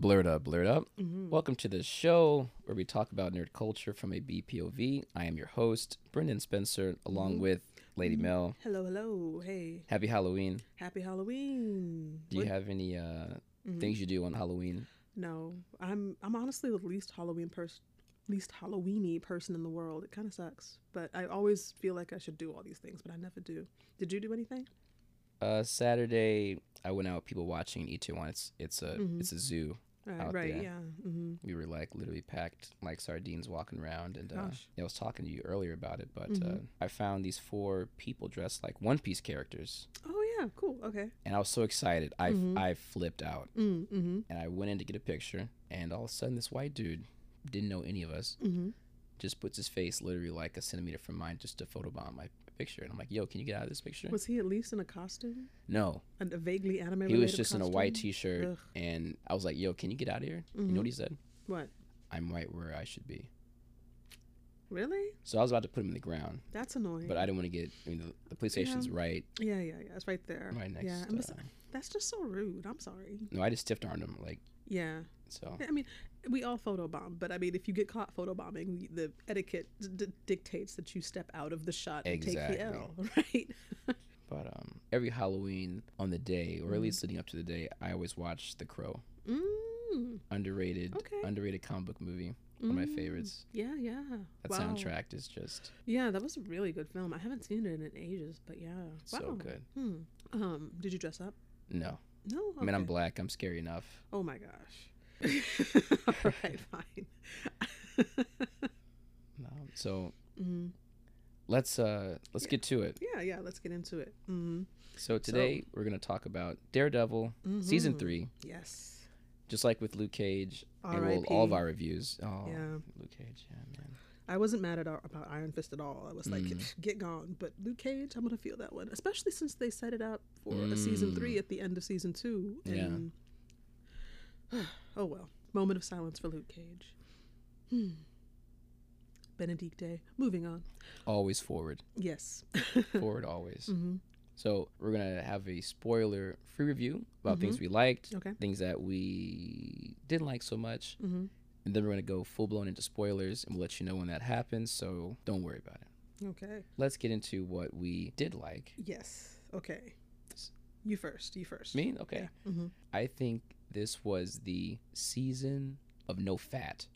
Blurred Up, Blurred Up. Mhm. Welcome to the show where we talk about nerd culture from a BPOV. I am your host, Brendan Spencer, along Mhm. with Lady Mhm. Mel. Hello, hello. Hey, Happy Halloween. happy Halloween. Do you have any uh, Mhm. things you do on Halloween? No, I'm I'm honestly the least Halloween person, least Halloweeny person in the world. It kind of sucks, but I always feel like I should do all these things, but I never do. Did you do anything? Uh, Saturday, I went out with people watching Itaewon. It's it's a Mhm. it's a zoo. Right, Out right, there. yeah. hmm We were like literally packed like sardines walking around, and uh, I was talking to you earlier about it. But uh, Mhm. I found these four people dressed like One Piece characters, Oh yeah, cool. Okay. and I was so excited. I Mhm. I flipped out. Mm-hmm. and I went in to get a picture, and all of a sudden, this white dude didn't know any of us, Mm-hmm. just puts his face literally like a centimeter from mine just to photobomb my picture. And I'm like, yo, can you get out of this picture? Was he at least in a costume? no, And a vaguely anime. he was just in a white t shirt, Ugh. and I was like, yo, can you get out of here? You know what he said? What? I'm right where I should be. Really? So I was about to put him in the ground, That's annoying. but I didn't want to get. I mean, the, the police Yeah. station's right, yeah, yeah, yeah. It's right there. right next. Yeah, uh, that's just so rude. I'm sorry. no, I just stiff armed him, like Yeah. so. I mean, we all photobomb, but I mean, if you get caught photobombing, the etiquette d- dictates that you step out of the shot and take the L, right? But um, every Halloween on the day, or at least leading up to the day, I always watch The Crow. Mm, Underrated, Okay. underrated comic book movie. One of my mm. favorites. Yeah, yeah. That Wow. soundtrack is just Yeah, that was a really good film. I haven't seen it in ages, but yeah. so good. Hmm. Um, did you dress up? No, No. I mean I'm black. I'm scary enough. Oh my gosh. All right, fine. So Mhm. let's uh let's Yeah. get to it. Yeah, yeah. Let's get into it. Mm-hmm. So today we're gonna talk about Daredevil season Mhm. three, Yes. just like with Luke Cage and well, all of our reviews. Oh, Yeah. Luke Cage. Yeah, man. I wasn't mad at our, about Iron Fist at all. I was like, Mm. get gone. But Luke Cage, I'm gonna feel that one, especially since they set it up for a season three Mm. at the end of season two. Yeah. Oh well, moment of silence for Luke Cage. Hmm. Benedicte. Moving on. Always forward, Yes. forward always. hmm So we're gonna have a spoiler-free review about things Mm-hmm. we liked, Okay. things that we didn't like so much, hmm and then we're gonna go full blown into spoilers, and we'll let you know when that happens. So don't worry about it. Okay. Let's get into what we did like. Yes. Okay. You first. You first. Me? Okay. Yeah. hmm I think this was the season of no fat.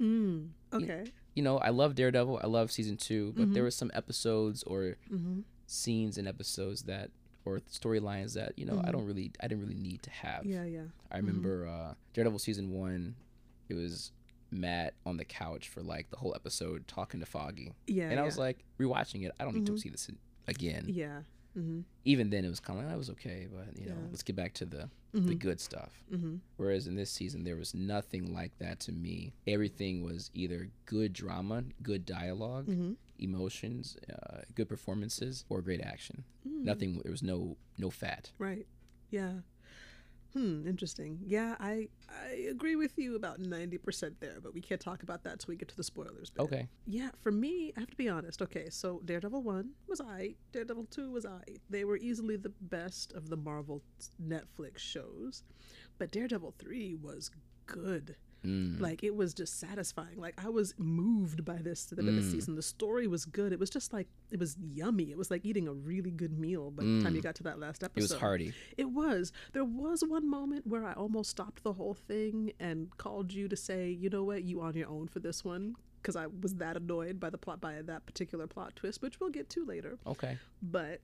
Mm. Okay. You know, I love Daredevil. I love season two, but there Mhm. were some episodes or hmm scenes and episodes that or storylines that you know I Mhm. don't really I didn't really need to have. Yeah. Yeah. I remember uh, Daredevil season one. It was Matt on the couch for like the whole episode talking to Foggy, Yeah. and I was like rewatching it. I don't need to Mhm. see this again. Yeah. Hmm Even then, it was kind of like that was okay, but you know, Yeah. let's get back to the hmm the good stuff. hmm Whereas in this season, there was nothing like that to me. Everything was either good drama, good dialogue, hmm emotions, uh, good performances, or great action. Mm. Nothing. There was no no fat. Right. Yeah. Hmm. Interesting. Yeah, I I agree with you about ninety percent there, but we can't talk about that till we get to the spoilers. bit. Okay. Yeah, for me, I have to be honest. Okay, so Daredevil one was I. Daredevil two was I. They were easily the best of the Marvel Netflix shows, but Daredevil three was good. Mm. Like it was just satisfying. Like I was moved by this the, this Mm. season. The story was good. It was just like it was yummy. It was like eating a really good meal by the time you Mm. got to that last episode. it was hearty. It was. There was one moment where I almost stopped the whole thing and called you to say, you know what, you on your own for this one, because I was that annoyed by the plot by that particular plot twist, which we'll get to later. Okay. But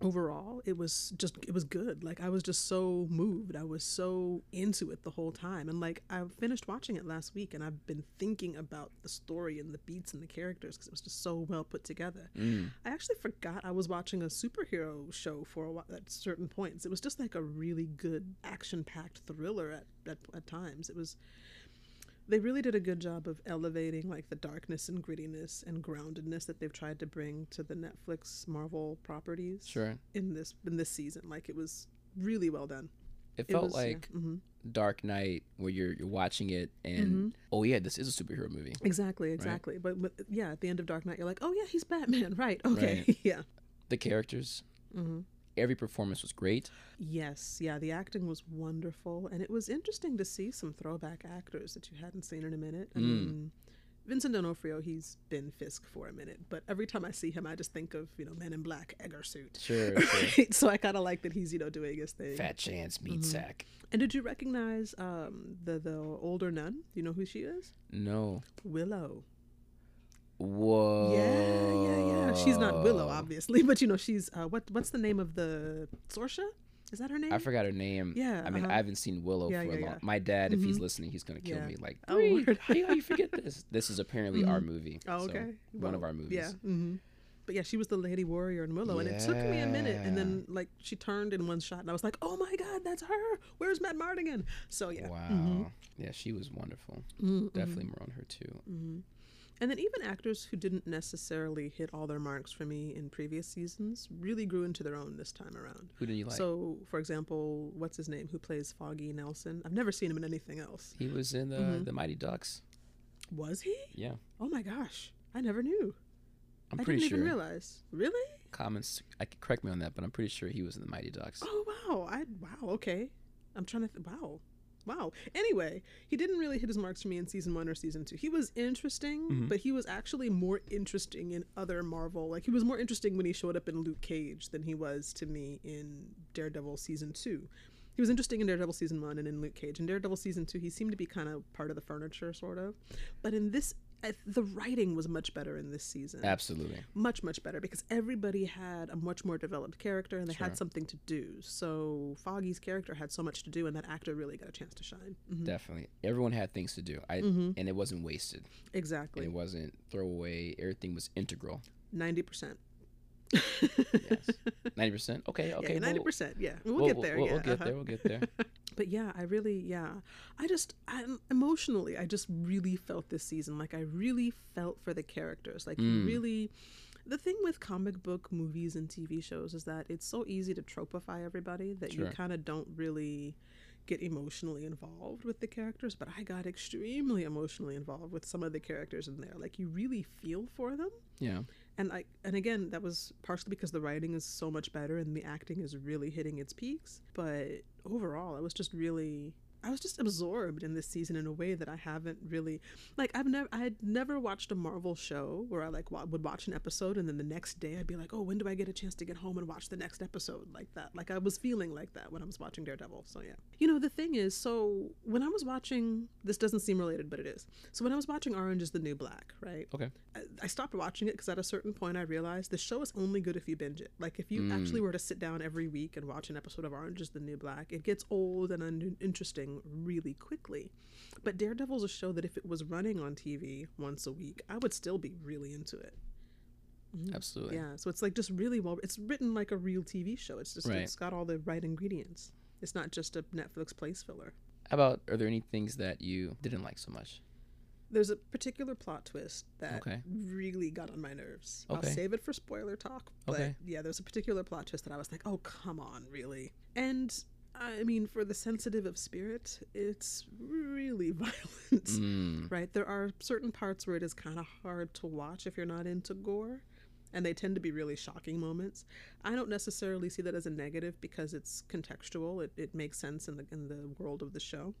overall, it was just it was good. Like I was just so moved. I was so into it the whole time, and like I finished watching it last week, and I've been thinking about the story and the beats and the characters because it was just so well put together. Mm. I actually forgot I was watching a superhero show for a while at certain points. It was just like a really good action packed thriller at, at, at times. It was they really did a good job of elevating like the darkness and grittiness and groundedness that they've tried to bring to the Netflix Marvel properties Sure. in this in this season. Like it was really well done. It It felt was, yeah. like Mhm. Dark Knight, where you're you're watching it, and Mm-hmm. oh yeah, this is a superhero movie. exactly, exactly. But, but yeah, at the end of Dark Knight, you're like, oh yeah, he's Batman, right? Okay, Right. yeah. The characters, hmm every performance was great. Yes, yeah, the acting was wonderful, and it was interesting to see some throwback actors that you hadn't seen in a minute. I Mm. mean, Vincent D'Onofrio, he's been Fisk for a minute, but every time I see him, I just think of you know Men in Black, Edgar suit. Sure, sure. So I kind of like that he's you know doing his thing. Fat Chance meat Mm-hmm. sack. And did you recognize um, the the older nun? You know who she is? No. Willow. Whoa. Yeah, yeah, yeah. She's not Willow, obviously, but you know she's uh, what? What's the name of the Sorsha? Is that her name? I forgot her name. Yeah, I mean, uh-huh. I haven't seen Willow Yeah, for yeah, a long. yeah. My dad, if he's Mhm. listening, he's gonna kill me. Like, Oh, "Bree, word. how, you, you forget this? This is apparently our movie. Oh, so, okay. one of our movies. Yeah. hmm But yeah, she was the lady warrior in Willow, and it took me a minute, and then like she turned in one shot, and I was like, "Oh my god, that's her! Where's Madmartigan?" So yeah. Wow. Mhm. Yeah, she was wonderful. Mhm, Definitely more on her too. And then even actors who didn't necessarily hit all their marks for me in previous seasons really grew into their own this time around. Who did you like? So, for example, what's his name? Who plays Foggy Nelson? I've never seen him in anything else. he was in the Mhm. the Mighty Ducks. Was he? Yeah, Oh my gosh, I never knew. I'm I pretty didn't sure. even realize. Really? Comments. I correct me on that, but I'm pretty sure he was in the Mighty Ducks. Oh wow! I wow. Okay, I'm trying to. Th- wow, wow. Anyway, he didn't really hit his marks for me in season one or season two. He was interesting, Mhm. but he was actually more interesting in other Marvel. Like he was more interesting when he showed up in Luke Cage than he was to me in Daredevil season two. He was interesting in Daredevil season one and in Luke Cage. In Daredevil season two, he seemed to be kind of part of the furniture, sort of. But in this, the writing was much better in this season Absolutely. much much better because everybody had a much more developed character and they Sure. had something to do so foggy's character had so much to do and that actor really got a chance to shine Mhm. Definitely. Everyone had things to do. I Mhm. and it wasn't wasted. And exactly it wasn't throwaway. Everything was integral. 90% Yes. Ninety percent. Okay. Okay. yeah, we'll- 90% yeah we'll, we'll- get there We'll, yeah, we'll get uh-huh. there. We'll get there. but yeah i really yeah i just I, emotionally i just really felt this season like i really felt for the characters like Mm. really the thing with comic book movies and tv shows is that it's so easy to tropify everybody that you kind of don't really get emotionally involved with the characters but i got extremely emotionally involved with some of the characters in there like you really feel for them Yeah. and I and again that was partially because the writing is so much better and the acting is really hitting its peaks. But overall, I was just really I was just absorbed in this season in a way that I haven't really like I've never I had never watched a Marvel show where I like would watch an episode and then the next day I'd be like, oh, when do I get a chance to get home and watch the next episode like that? Like I was feeling like that when I was watching Daredevil. So yeah, you know the thing is, so when I was watching, this doesn't seem related, but it is. So when I was watching Orange Is the New Black, right? Okay. I- I stopped watching it because at a certain point I realized the show is only good if you binge it. Like if you Mm. actually were to sit down every week and watch an episode of Orange is the New Black, it gets old and uninteresting really quickly. But Daredevil's a show that if it was running on TV once a week, I would still be really into it. Mhm. Absolutely. Yeah, so it's like just really well. It's written like a real TV show. It's just Right. it's got all the right ingredients. It's not just a Netflix place filler. How about are there any things that you didn't like so much? There's a particular plot twist that Okay. really got on my nerves. I'll save it for spoiler talk. But Okay. yeah, there's a particular plot twist that I was like, oh, come on, really? And I mean, for the sensitive of spirit, it's really violent. Mm. Right? There are certain parts where it is kind of hard to watch if you're not into gore. And they tend to be really shocking moments. I don't necessarily see that as a negative because it's contextual. It, it makes sense in the in the world of the show.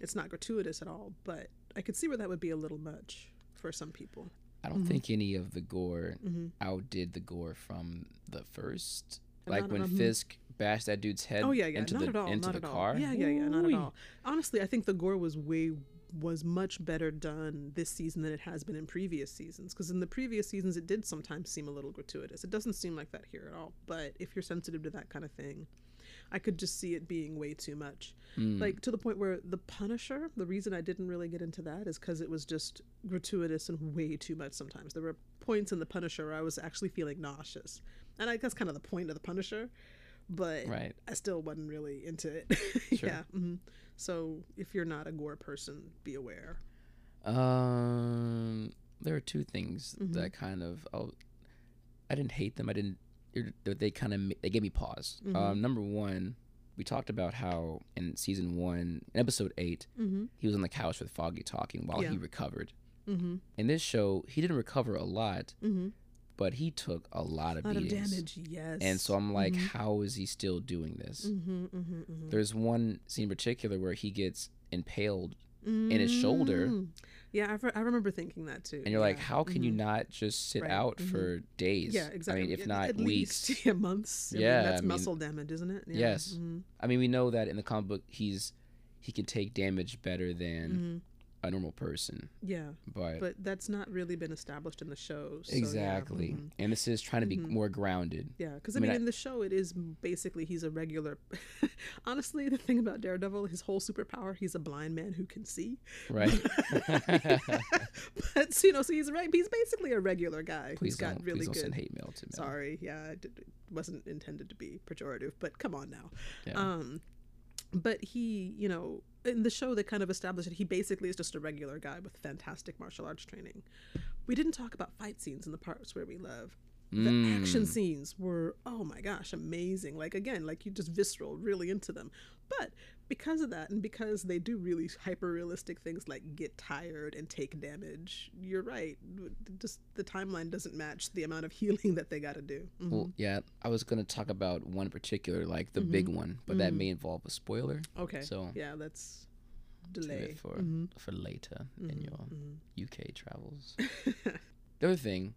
It's not gratuitous at all, but I could see where that would be a little much for some people. I don't Mhm. think any of the gore hmm outdid the gore from the first. Not Like at when all. Mhm. Fisk bashed that dude's head Oh yeah, yeah, into not the at all, into not the at car. all. Yeah, yeah, yeah, not at all. Honestly, I think the gore was way was much better done this season than it has been in previous seasons. Because in the previous seasons, it did sometimes seem a little gratuitous. It doesn't seem like that here at all. But if you're sensitive to that kind of thing, I could just see it being way too much. Mm. Like to the point where the Punisher, the reason I didn't really get into that is because it was just gratuitous and way too much sometimes. There were points in the Punisher where I was actually feeling nauseous. And I guess kind of the point of the Punisher. But right. I still wasn't really into it. Sure. yeah. hmm So if you're not a gore person, be aware. Um, there are two things Mhm. that kind of oh, I didn't hate them. I didn't. They kind of they gave me pause. Mhm. Um, number one, we talked about how in season one, in episode eight, Mm-hmm. he was on the couch with Foggy talking while Yeah. he recovered. Mm-hmm. In this show, he didn't recover a lot, Mm-hmm. But he took a lot of A lot of damage, yes. And so I'm like, Mhm. how is he still doing this? Mhm, mhm, mhm. There's one scene in particular where he gets impaled, in his shoulder. Mm. Yeah, I, re- I remember thinking that too. and you're like, how can you Mhm. not just sit Right, out mhm. for days? Yeah, exactly. I mean, if At- not at weeks. least, yeah, months. I mean, Yeah, that's I mean- muscle damage, isn't it? Yeah. Yes. I mean, we know that in the comic book, he's he can take damage better than. A normal person, Yeah, but, but that's not really been established in the show. So, exactly. Yeah, mhm. And this is trying to be Mhm. more grounded. Yeah, because I I mean, I- in the show, it is basically he's a regular. Honestly, the thing about Daredevil, his whole superpower, he's a blind man who can see. Right? but you know, so he's right. He's basically a regular guy please who's got really please don't good. send hate mail to me. Sorry, yeah, it, it wasn't intended to be pejorative, but come on now. Yeah. Um, but he, you know, in the show, they kind of established that he basically is just a regular guy with fantastic martial arts training. We didn't talk about fight scenes in the parts where we love. The action Mm. scenes were, oh my gosh, amazing. Like, again, like you just visceral, really into them. But because of that, and because they do really hyper realistic things like get tired and take damage, you're right. Just the timeline doesn't match the amount of healing that they got to do. Mhm. Well, yeah, I was gonna talk about one particular, like the big one, but that Mhm. may involve a spoiler. okay. so- yeah, that's delay. for Mhm. for later in Mhm, your mhm. UK travels. the other thing,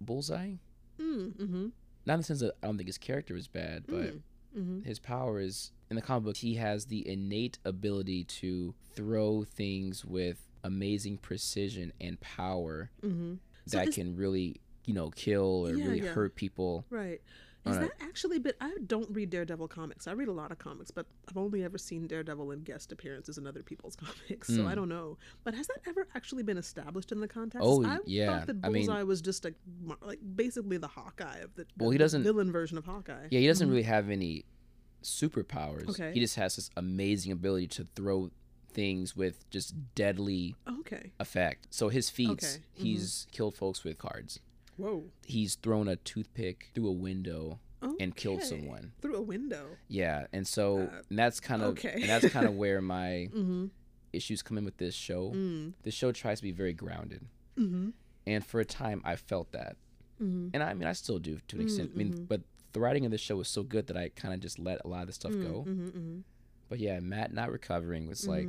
Bullseye. Mm, mm-hmm. Not in the sense that I don't think his character is bad, but mm-hmm. his power is in the comic book. He has the innate ability to throw things with amazing precision and power Mm-hmm. So that this- can really, you know, kill or Yeah, really yeah. hurt people. Right. Is right. that actually? But I don't read Daredevil comics. I read a lot of comics, but I've only ever seen Daredevil in guest appearances in other people's comics, so I Mm. don't know. But has that ever actually been established in the context? Oh, I yeah. thought that I mean- Bullseye was just a like basically the Hawkeye of the, Well, he doesn't- villain version of Hawkeye. Yeah, he doesn't Mhm. really have any superpowers. Okay. He just has this amazing ability to throw things with just deadly Okay. effect. So his feats, Okay, mhm. he's killed folks with cards. Whoa. He's thrown a toothpick through a window and killed someone. through a window. Yeah, and so Uh, and that's kind of okay. and that's kind of where my Mm-hmm. issues come in with this show. Mm. The show tries to be very grounded, Mm-hmm. and for a time I felt that, Mm-hmm. and I mean I still do to an extent. I mean, mhm. but the writing of the show was so good that I kind of just let a lot of the stuff go. Mm-hmm, mm-hmm. But yeah, Matt not recovering was like,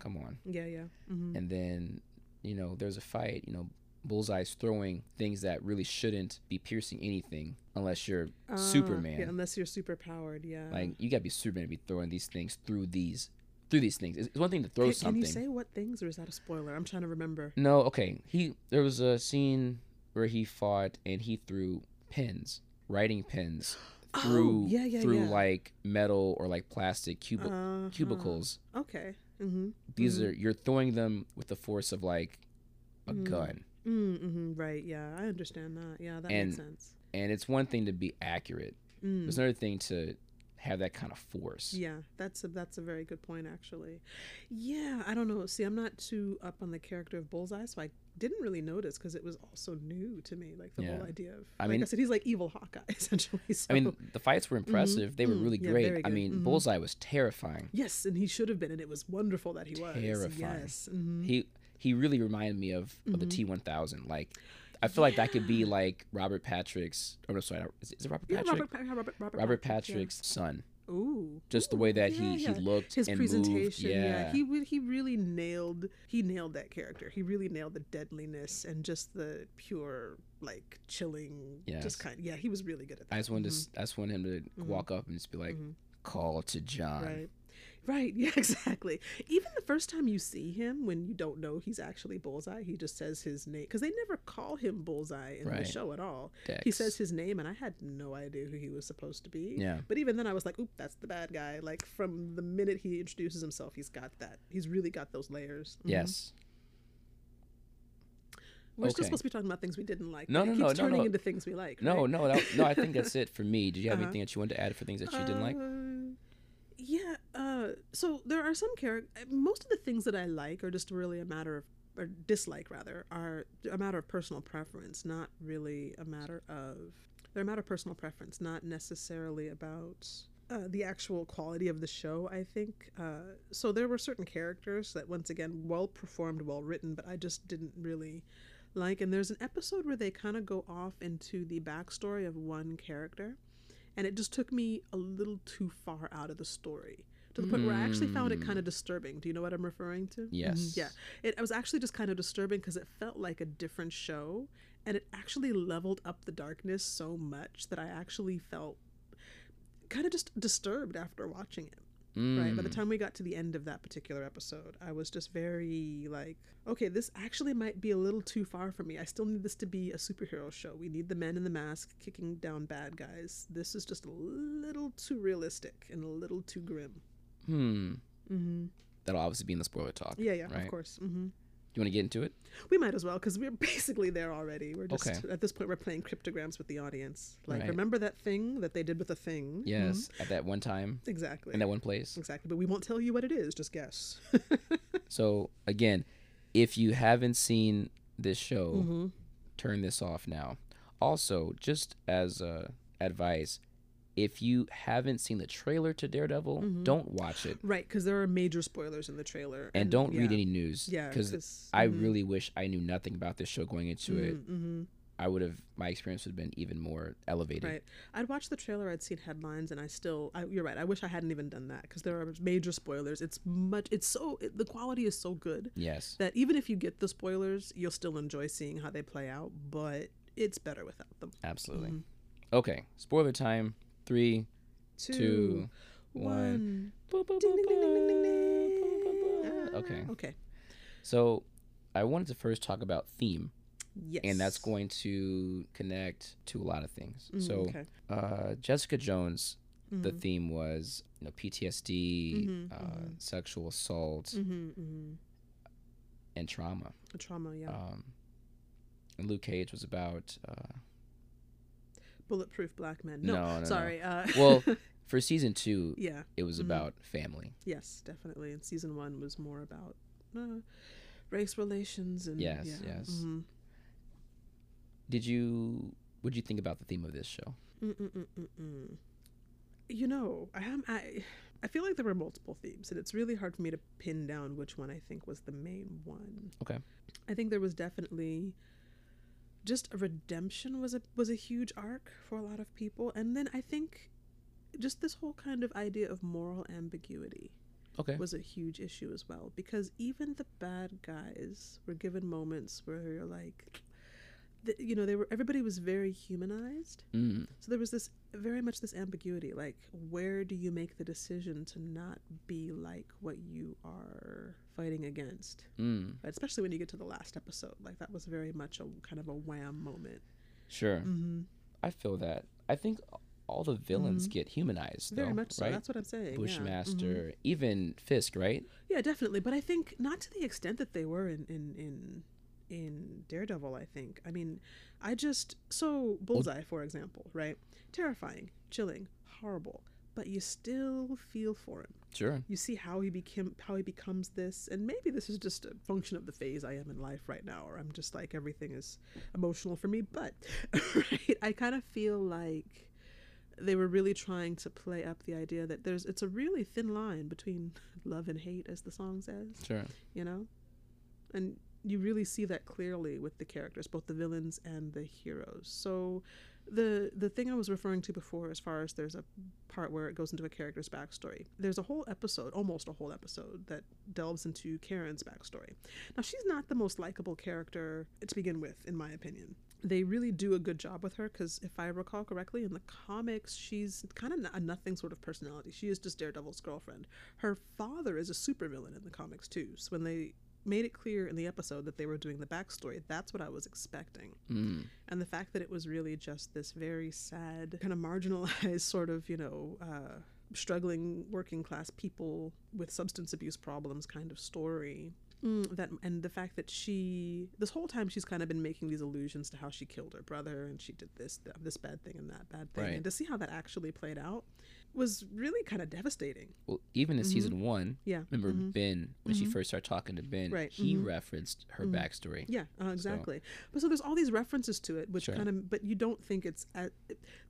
come on. Yeah, yeah. Mm-hmm. And then, you know, there's a fight. You know, Bullseye's throwing things that really shouldn't be piercing anything unless you're Superman. Ah, Yeah, unless you're super powered. Yeah. like you gotta be Superman to be throwing these things through these through these things. It's one thing to throw can, something. Can you say what things, or is that a spoiler? I'm trying to remember. No, okay. He there was a scene where he fought and he threw pins, writing pins through oh, yeah, yeah, through yeah. like metal or like plastic cubi- Uh-huh. cubicles. Okay. Mm-hmm. These Mhm. are you're throwing them with the force of like a Mhm. gun. Mm-hmm. Right. Yeah, I understand that. Yeah, that And- makes sense. And it's one thing to be accurate. Mm. There's another thing to have that kind of force. Yeah, that's a that's a very good point actually. Yeah, I don't know. See, I'm not too up on the character of Bullseye, so I didn't really notice because it was also new to me, like the Yeah. whole idea of. I like mean- I said, he's like evil Hawkeye essentially. So. I mean, the fights were impressive. They were Mm, really great. I mean, Mhm. Bullseye was terrifying. yes, and he should have been, and it was wonderful that he was. Terrifying. Yes. He he really reminded me of, of the Mhm. T1000. Like, I feel like that could be like Robert Patrick's. Oh no, sorry, is it, is it Robert Patrick? Yeah, Robert, Robert, Robert, Robert Patrick, yeah. Patrick's son. Ooh, Just the way that yeah, he yeah. he looked his and presentation. moved. Yeah, he he really nailed he nailed that character. He really nailed the deadliness and just the pure like chilling. Yes. just kind. Yeah, he was really good at that. I just wanted Mhm. to, I just wanted him to Mhm. walk up and just be like, Mhm. "Call to John." Right. Right, yeah, exactly. Even the first time you see him, when you don't know he's actually Bullseye, he just says his name because they never call him Bullseye in the show at all. Dex. He says his name, and I had no idea who he was supposed to be. Yeah. But even then, I was like, "Oop, that's the bad guy." Like from the minute he introduces himself, he's got that. He's really got those layers. Mhm. Yes. We're still supposed to be talking about things we didn't like. No, no, it no, keeps no, turning no. into things we like. No, right? no, that, no. I think that's it for me. Did you have Uh-huh. anything that you wanted to add for things that you didn't like? Uh, Yeah. Uh, so there are some characters. Most of the things that I like are just really a matter of, or dislike rather, are a matter of personal preference, not really a matter of. They're a matter of personal preference, not necessarily about uh, the actual quality of the show. I think. Uh, so there were certain characters that, once again, well performed, well written, but I just didn't really like and there's an episode where they kind of go off into the backstory of one character and it just took me a little too far out of the story to the point where I actually found it kind of mm. disturbing. Do you know what I'm referring to? Yes. Mm-hmm. Yeah. It, it was actually just kind of disturbing because it felt like a different show and it actually leveled up the darkness so much that I actually felt kind of just disturbed after watching it. Right. By the Mm. time we got to the end of that particular episode, I was just very like, okay, this actually might be a little too far for me. I still need this to be a superhero show. We need the men in the mask kicking down bad guys. This is just a little too realistic and a little too grim. Hmm. Mm-hmm. That'll obviously be in the spoiler talk. Yeah, yeah, Right. of course. Mm-hmm. You want to get into it? We might as well because we're basically there already. We're just Okay. at this point we're playing cryptograms with the audience. Like, Right. remember that thing that they did with the thing? Yes. At that one time. Exactly. in that one place. Exactly. But we won't tell you what it is. Just guess. So again, if you haven't seen this show, mm-hmm. turn this off now. Also, just as uh, advice, if you haven't seen the trailer to Daredevil, Mhm. don't watch it Right, because there are major spoilers in the trailer. and, don't read any news. Yeah, because I mhm. really wish I knew nothing about this show going into it. Mm-hmm. I would have my experience would have been even more elevated. Right. I'd watched the trailer. I'd seen headlines, and I still. I, you're right. I wish I hadn't even done that because there are major spoilers. It's much. It's so. It, the quality is so good Yes. that even if you get the spoilers, you'll still enjoy seeing how they play out. But it's better without them. Absolutely. Mhm. Okay. Spoiler time. Three, Two, two, one. Okay. Okay. So I wanted to first talk about theme, Yes. and that's going to connect to a lot of things. Mm, So okay. uh, Jessica Jones, the Mhm. theme was you know PTSD, Mhm, uh, mhm. sexual assault, Mhm, mhm. and trauma. Trauma. Yeah. Um, and Luke Cage was about uh, Bulletproof black men. No. no, no, no. sorry. Uh, Well, for season two, yeah. it was Mhm. about family. Yes, definitely. And season one was more about uh, race relations and Yes, yeah. yes. mhm. Did you? What did you think about the theme of this show? Mm-mm-mm-mm-mm. You know, I am I. I feel like there were multiple themes, and it's really hard for me to pin down which one I think was the main one. Okay. I think there was definitely just a redemption was a was a huge arc for a lot of people, and then I think just this whole kind of idea of moral ambiguity Okay. was a huge issue as well because even the bad guys were given moments where you're like you know they were everybody was very humanized Mm, so there was this very much this ambiguity like where do you make the decision to not be like what you are fighting against mm, especially when you get to the last episode like that was very much a kind of a wham moment sure. mm-hmm. I feel that. I think all the villains Mhm. get humanized, very though, much so right? that's what i'm saying yeah. Bushmaster, Mhm. even Fisk, right? Yeah, definitely. But I think not to the extent that they were in in in in Daredevil. I think. I mean, I just so Bullseye, for example, right? Terrifying, chilling, horrible, but you still feel for him. Sure. You see how he became how he becomes this, and maybe this is just a function of the phase I am in life right now, or I'm just like everything is emotional for me. But right, I kind of feel like they were really trying to play up the idea that there's it's a really thin line between love and hate, as the song says, Sure. you know, and you really see that clearly with the characters, both the villains and the heroes. So the the thing I was referring to before, as far as there's a part where it goes into a character's backstory, there's a whole episode, almost a whole episode, that delves into Karen's backstory. Now she's not the most likable character to begin with, in my opinion. They really do a good job with her because, if I recall correctly, in the comics, she's kind of a nothing sort of personality. She is just Daredevil's girlfriend. Her father is a supervillain in the comics too. So when they made it clear in the episode that they were doing the backstory, that's what I was expecting. Mm, And the fact that it was really just this very sad, kind of marginalized sort of, you know, uh, struggling working class people with substance abuse problems kind of story. Mm, that and the fact that she this whole time she's kind of been making these allusions to how she killed her brother and she did this th- this bad thing and that bad thing Right. and to see how that actually played out was really kind of devastating. Well, even in Mhm. season one, Yeah. remember Mhm. Ben when she Mhm. first started talking to Ben, Right, he mhm. referenced her Mhm. backstory. Yeah, uh, exactly. But so there's all these references to it, which Sure. kind of, but you don't think it's. At,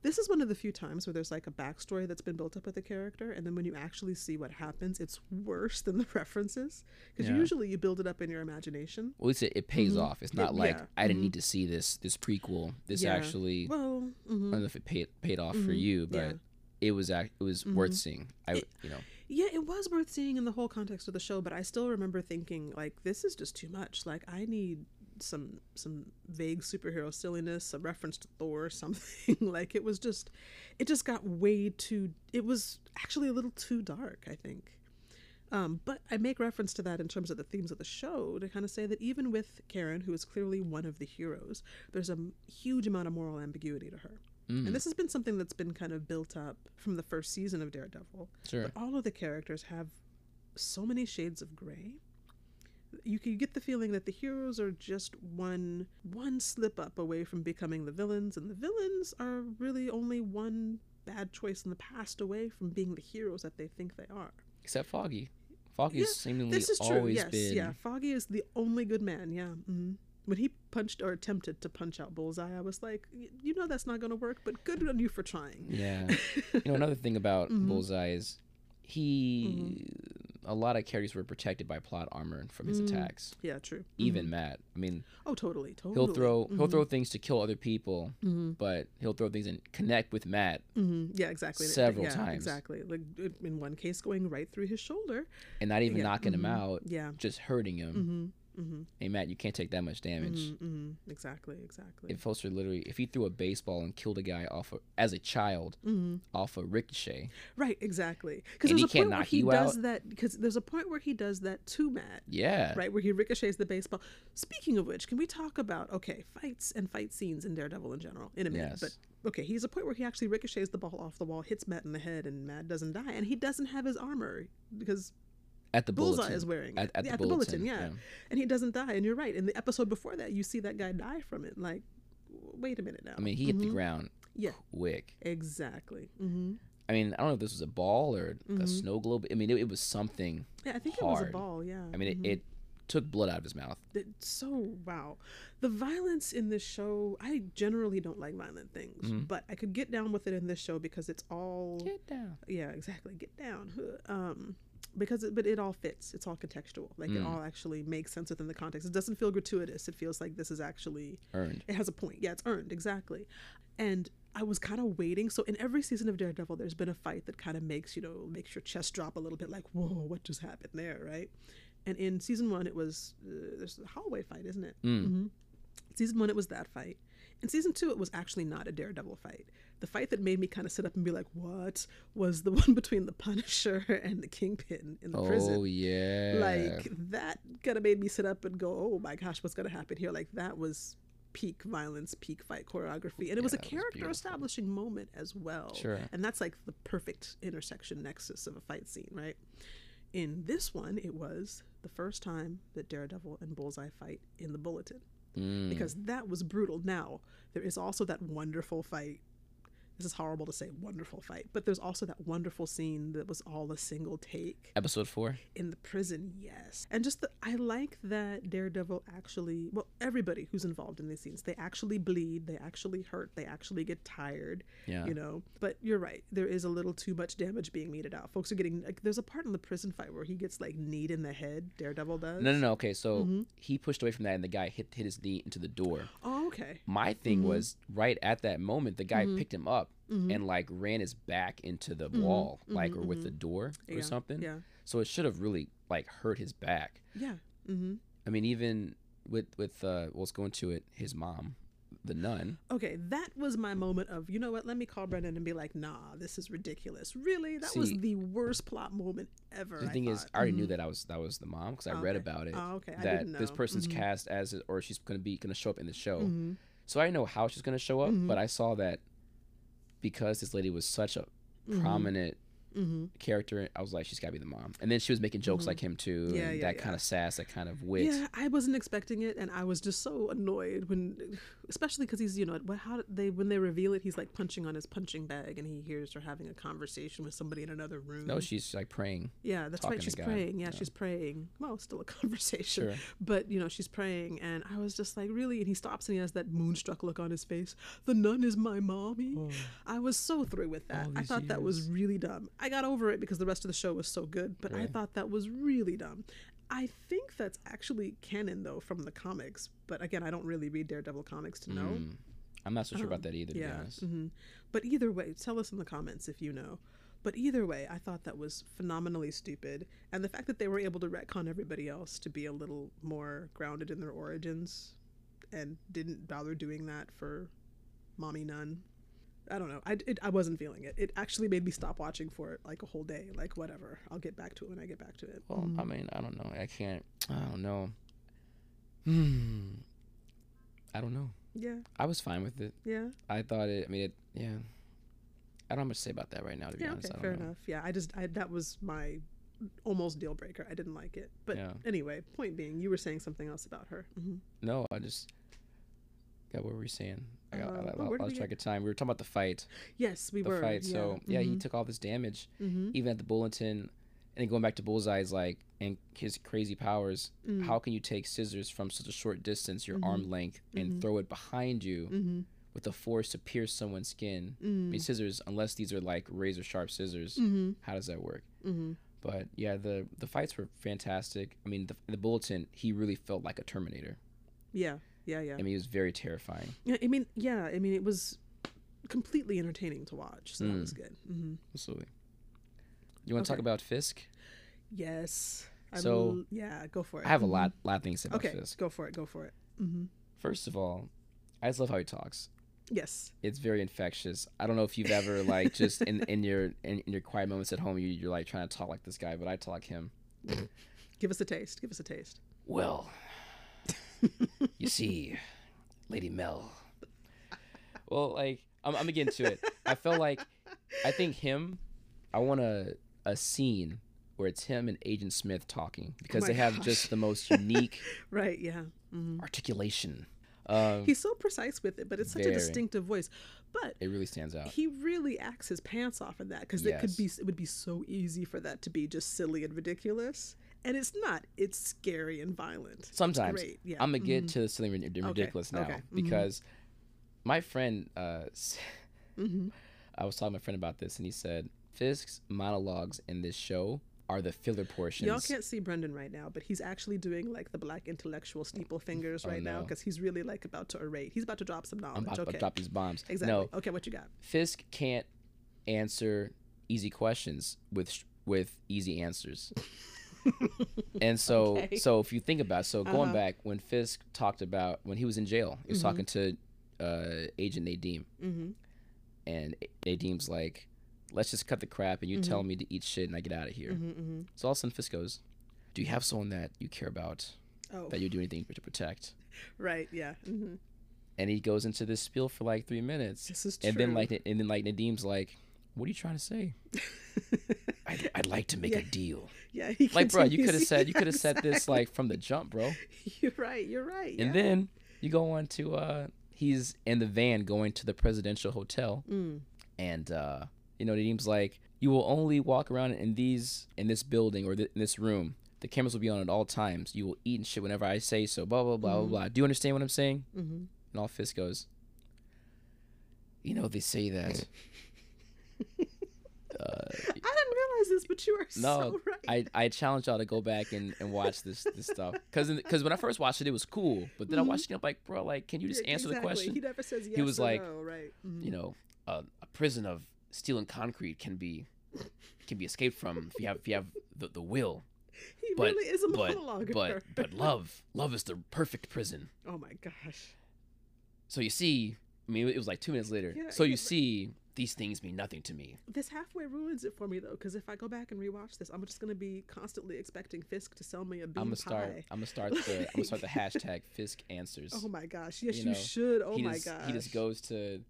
this is one of the few times where there's like a backstory that's been built up with the character, and then when you actually see what happens, it's worse than the references because Yeah. usually you build it up in your imagination. Well, least it, it pays Mhm. off. It's not It- like yeah, I didn't need to see this this prequel. This Yeah. actually, Well, I don't know if it paid paid off for you, but. It was act, it was worth Mhm. seeing. I It- you know yeah, it was worth seeing in the whole context of the show, but I still remember thinking like, this is just too much. Like, I need some some vague superhero silliness, some reference to Thor, something like it was just, it just got way too. It was actually a little too dark, I think. Um, but I make reference to that in terms of the themes of the show to kind of say that even with Karen, who is clearly one of the heroes, there's a huge amount of moral ambiguity to her. Mm, And this has been something that's been kind of built up from the first season of Daredevil. sure. But all of the characters have so many shades of gray. You can get the feeling that the heroes are just one one slip up away from becoming the villains, and the villains are really only one bad choice in the past away from being the heroes that they think they are. Except Foggy. Foggy's Yeah, seemingly This is true. always Yes, been yeah. Foggy is the only good man. Yeah. hmm When he punched or attempted to punch out Bullseye, I was like, "Y- you know that's not going to work, but good on you for trying. Yeah. you know another thing about Mhm. Bullseye is he Mm-hmm. a lot of characters were protected by plot armor from his Mm. attacks. yeah, true. Even Matt. I mean, Oh, totally, totally. he'll throw he'll Mhm. throw things to kill other people, hmm but he'll throw things and connect with Matt Yeah, exactly. Several yeah, times. Exactly. Like in one case, going right through his shoulder. and not even Yeah, knocking him out, Yeah. just hurting him. Mm-hmm. Mm-hmm. Hey Matt, you can't take that much damage. hmm Exactly. Exactly. If Foster literally, if he threw a baseball and killed a guy off as a child hmm off a ricochet, Right. Exactly. Because there's he a can't point where he does out? that. Because there's a point where he does that to Matt. yeah, Right, where he ricochets the baseball. Speaking of which, can we talk about okay fights and fight scenes in Daredevil in general in a minute? Yes. But okay, he's a point where he actually ricochets the ball off the wall, hits Matt in the head, and Matt doesn't die, and he doesn't have his armor because at the Bullseye bulletin. is wearing at, at Yeah, the bulletin, yeah. and he doesn't die. And you're right. In the episode before that, you see that guy die from it. Like, wait a minute now. I mean, he hit the Mhm. ground Yeah. quick. Exactly. hmm I mean, I don't know if this was a ball or a Mhm. snow globe. I mean, it, it was something. Yeah, I think it was a ball. Yeah. I mean, it, it took blood out of his mouth. It's so wow the violence in this show i generally don't like violent things Mhm. but i could get down with it in this show because it's all Get down. yeah exactly get down um because it, but it all fits. It's all contextual. Like it Mm. all actually makes sense within the context. It doesn't feel gratuitous. It feels like this is actually Earned. it has a point. Yeah it's earned. Exactly. And i was kind of waiting. So in every season of daredevil there's been a fight that kind of makes you know makes your chest drop a little bit like whoa what just happened there? Right? And in season one it was uh, there's a hallway fight isn't it? Mm. hmm season one it was that fight. In season two it was actually not a daredevil fight the fight that made me kind of sit up and be like what was the one between the punisher and the kingpin in the Oh prison Oh yeah. like that kind of made me sit up and go oh my gosh what's going to happen here like that was peak violence peak fight choreography and it was a that was character establishing moment as well Sure. and that's like the perfect intersection nexus of a fight scene right in this one it was the first time that daredevil and bullseye fight in the bulletin Mm. because that was brutal. Now, there is also that wonderful fight. This is horrible to say, wonderful fight, but there's also that wonderful scene that was all a single take episode four. in the prison. Yes, and just the, I like that Daredevil actually, well, everybody who's involved in these scenes, they actually bleed, they actually hurt, they actually get tired, Yeah. you know. But you're right, there is a little too much damage being meted out. Folks are getting like, there's a part in the prison fight where he gets like kneed in the head. Daredevil does. No, no, no. Okay, so Mhm. he pushed away from that, and the guy hit hit his knee into the door. Oh, okay. My thing Mhm. was right at that moment, the guy Mhm. picked him up Mhm. and like ran his back into the Mhm. wall, like Mhm, or with the door or something. Yeah. So it should have really like hurt his back. Yeah. Mm-hmm. I mean, even with with uh, well, let's go into it. His mom, the nun. Okay, that was my moment of, you know what, let me call Brendan and be like, nah, this is ridiculous. Really? That was the worst plot moment ever. The I thing is. I already knew Mhm. that I was that was the mom because I Oh, read about it. Oh, okay. I that this person's Mhm. cast as or she's gonna be gonna show up in the show. Mhm. So I didn't know how she's gonna show up, but I saw that because this lady was such a Mhm. prominent Mm-hmm. character. I was like, she's got to be the mom. And then she was making jokes like him too, Yeah, and yeah, that yeah. kind of sass, that kind of wit. Yeah, I wasn't expecting it, and I was just so annoyed when, especially because he's you know what how they when they reveal it he's like punching on his punching bag and he hears her having a conversation with somebody in another room. No, she's like praying. yeah, that's right. She's praying. Yeah, Yeah. she's praying. Well, still a conversation, Sure. but you know she's praying, and I was just like really, and he stops and he has that moonstruck look on his face. The nun is my mommy. I was so through with that. I thought that was really dumb. I got over it because the rest of the show was so good, but I thought that was really dumb. I think that's actually canon though from the comics, but again, I don't really read Daredevil comics to know. Mm. I'm not so sure about Um, that either, to be yeah. honest. hmm But either way, tell us in the comments if you know. But either way, I thought that was phenomenally stupid, and the fact that they were able to retcon everybody else to be a little more grounded in their origins, and didn't bother doing that for Mommy Nun. I don't know. I, it, I wasn't feeling it. It actually made me stop watching for it like a whole day. Like whatever, I'll get back to it when I get back to it. Well, Mhm. I mean, I don't know. I can't. I don't know. Hmm. I don't know. yeah, I was fine with it. yeah, I thought it. I mean, it. Yeah. I don't have much to say about that right now, to be yeah. honest. Okay, fair know. enough. Yeah, I just I, that was my almost deal breaker. I didn't like it. But Yeah. anyway, point being, you were saying something else about her. hmm No, I just. God, what were we saying? I got. Uh, I, I, oh, where did lost track of time. We were talking about the fight. Yes, we The were. fight. Yeah. So yeah, he Mhm. took all this damage, Mhm. even at the bulletin, and then going back to Bullseye's like and his crazy powers. Mm. How can you take scissors from such a short distance, your arm length, and Mhm. throw it behind you with the force to pierce someone's skin? I Mm. mean, scissors, unless these are like razor sharp scissors, how does that work? But yeah, the the fights were fantastic. I mean, the, the bulletin, he really felt like a Terminator. Yeah. Yeah. Yeah. I mean, it was very terrifying. Yeah. I mean, yeah. I mean, it was completely entertaining to watch. So that Mm. was good. hmm Absolutely. You want to talk about Fisk? Yes. I'm So, l- yeah, go for it. I have a Mhm. lot, lot of things to say about Okay, Fisk. go for it. Go for it. hmm First of all, I just love how he talks. Yes. It's very infectious. I don't know if you've ever like just in, in your in, in your quiet moments at home, you, you're like trying to talk like this guy, but I talk like him. Give us a taste. Give us a taste. Well, you see, Lady Mel. Well, like I'm, I'm gonna get into it. I felt like I think him. I want a a scene where it's him and Agent Smith talking because my they have gosh. just the most unique Right. Yeah. hmm articulation. Um, He's so precise with it, but it's such Very. a distinctive voice. But it really stands out. he really acts his pants off in that because it could be it would be so easy for that to be just silly and ridiculous, and it's not. It's scary and violent. Sometimes Great. Yeah. I'm gonna get mhm, to something rid- ridiculous now okay, mhm. because my friend, uh, mhm. I was talking to my friend about this, and he said Fisk's monologues in this show are the filler portions. Y'all can't see Brendan right now, but he's actually doing like the black intellectual steeple fingers Oh, right now because he's really like about to orate. He's about to drop some knowledge. I'm about okay. to drop these bombs. Exactly. No, Okay, what you got? Fisk can't answer easy questions with sh- with easy answers. and so Okay. so if you think about it, so going Uh-huh. back when Fisk talked about when he was in jail, he was Mhm. talking to uh, Agent Nadeem, Mm-hmm. and Nadeem's like, "Let's just cut the crap, and you tell me to eat shit, and I get out of here." Mm-hmm, mm-hmm. So all of a sudden, Fisk goes, "Do you have someone that you care about Oh, that you do anything to protect?" right. Yeah. Mm-hmm. And he goes into this spiel for like three minutes, This is true. and then like and then like Nadeem's like, "What are you trying to say?" I'd, I'd like to make Yeah. a deal. yeah, he Like, bro, you could have said you could have said this like from the jump, bro. You're right. You're right. And yeah. then you go on to uh he's in the van going to the presidential hotel Mm. and uh you know Nadeem's like you will only walk around in these in this building or th- in this room. The cameras will be on at all times. You will eat and shit whenever I say so. Blah blah blah Mhm. blah blah. Do you understand what I'm saying? Mm-hmm. And all Fisk goes. You know they say that. uh, I didn't realize this, but you are No, so right. I, I challenge y'all to go back and, and watch this this stuff because because when I first watched it it was cool but then I Mhm. watched it I'm like bro like can you just Yeah, answer the question He never says yes. He was like, no, right. Mhm. you know a, a prison of steel and concrete can be can be escaped from if you have if you have the, the will he but really is a but monologue. but but love love is the perfect prison oh my gosh. so you see I mean it was like two minutes later Yeah, so you but- see these things mean nothing to me This halfway ruins it for me though, because if I go back and rewatch this, I'm just gonna be constantly expecting Fisk to sell me a bean I'm gonna pie. start I'm gonna start the I'm gonna start the hashtag Fisk answers Oh my gosh! Yes, You you, should. Oh he my just gosh! he just goes to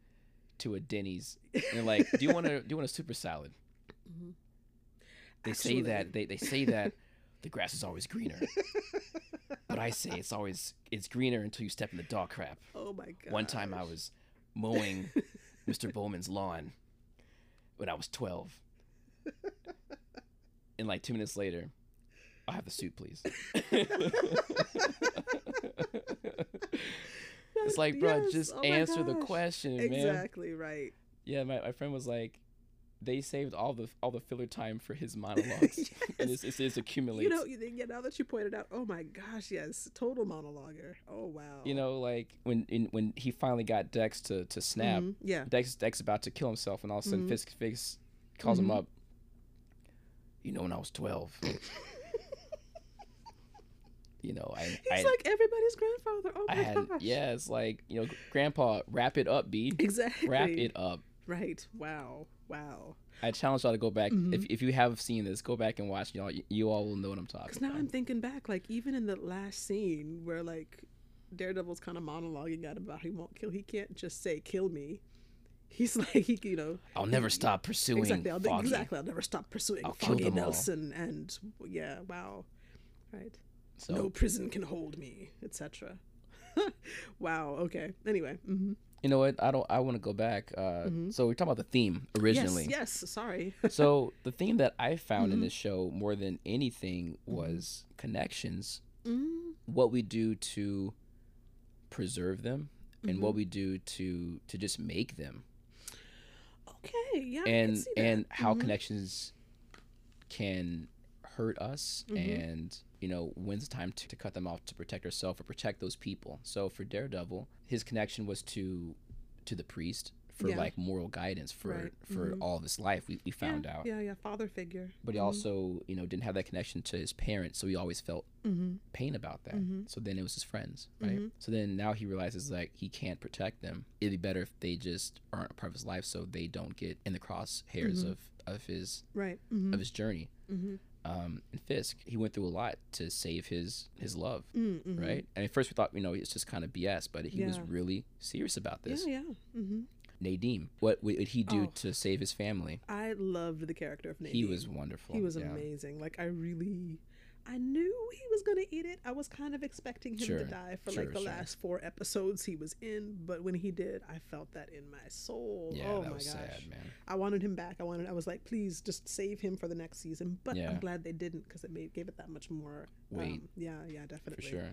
to a Denny's and like, do you want to do you want a super salad? Mhm. they say that they, they say that the grass is always greener. but I say it's always it's greener until you step in the dog crap. Oh my god. One time I was mowing Mr. Bowman's lawn when I was 12. And like two minutes later, I'll have the suit, please. it's like, bro, Yes, just oh answer the question, man. Exactly right. Yeah, my, my friend was like, they saved all the all the filler time for his monologues, and it's, it's, it's accumulates. You know, you- yeah. Now that you pointed out, oh my gosh, yes, total monologuer. Oh wow. You know, like when in, when he finally got Dex to, to snap, Mhm, Yeah. Dex Dex about to kill himself, and all of a sudden Mhm. Fisk Fisk calls him Mhm. up. You know, when I was twelve. you know, I He's I, like everybody's grandfather. Oh I my had gosh. yeah, it's like you know, Grandpa, wrap it up, B. Exactly. Wrap it up. Right. Wow. Wow. I challenge y'all to go back Mhm. if if you have seen this, go back and watch. Y'all, you, you all will know what I'm talking Because now about. I'm thinking back, like even in the last scene where like Daredevil's kind of monologuing out about he won't kill, he can't just say kill me. He's like he, you know, I'll never stop pursuing exactly, I'll, Foggy. exactly. I'll never stop pursuing I'll Foggy them all. Nelson, and yeah, wow, right. So no prison can hold me, etc. wow. Okay. Anyway. hmm you know what? I don't. I want to go back. Uh, Mhm. So we're talking about the theme originally. Yes. Yes. Sorry. so the theme that I found in Mhm. this show more than anything was connections. mm What we do to preserve them, and what Mhm. we do to to just make them, Okay. Yeah. And and how Mhm. connections can hurt us, and you know when's the time to, to cut them off to protect herself or protect those people. So for Daredevil, his connection was to to the priest for Yeah. like moral guidance for Right. for Mhm. all of his life. We we found yeah, out. Yeah. Yeah. Father figure. but he also you know didn't have that connection to his parents so he always felt Mm-hmm. pain about that Mhm. so then it was his friends right Mhm. so then now he realizes like he can't protect them it'd be better if they just aren't a part of his life so they don't get in the crosshairs Mhm. of of his Right. Mm-hmm. of his journey mm-hmm. Um and fisk he went through a lot to save his his love Mm-hmm. right and at first we thought you know it's just kind of bs but he was really serious about this Yeah. Yeah. Mm-hmm. Nadeem what would he do Oh. to save his family I loved the character of Nadeem. he was wonderful He was yeah. amazing. Like I really, I knew he was gonna eat it. I was kind of expecting him Sure, to die for sure, like the sure. last four episodes he was in, but when he did, I felt that in my soul. yeah oh that my was gosh. sad man I wanted him back. I wanted. I was like, please just save him for the next season. But Yeah. I'm glad they didn't because it made, gave it that much more Weight. Um, yeah, yeah, definitely. for sure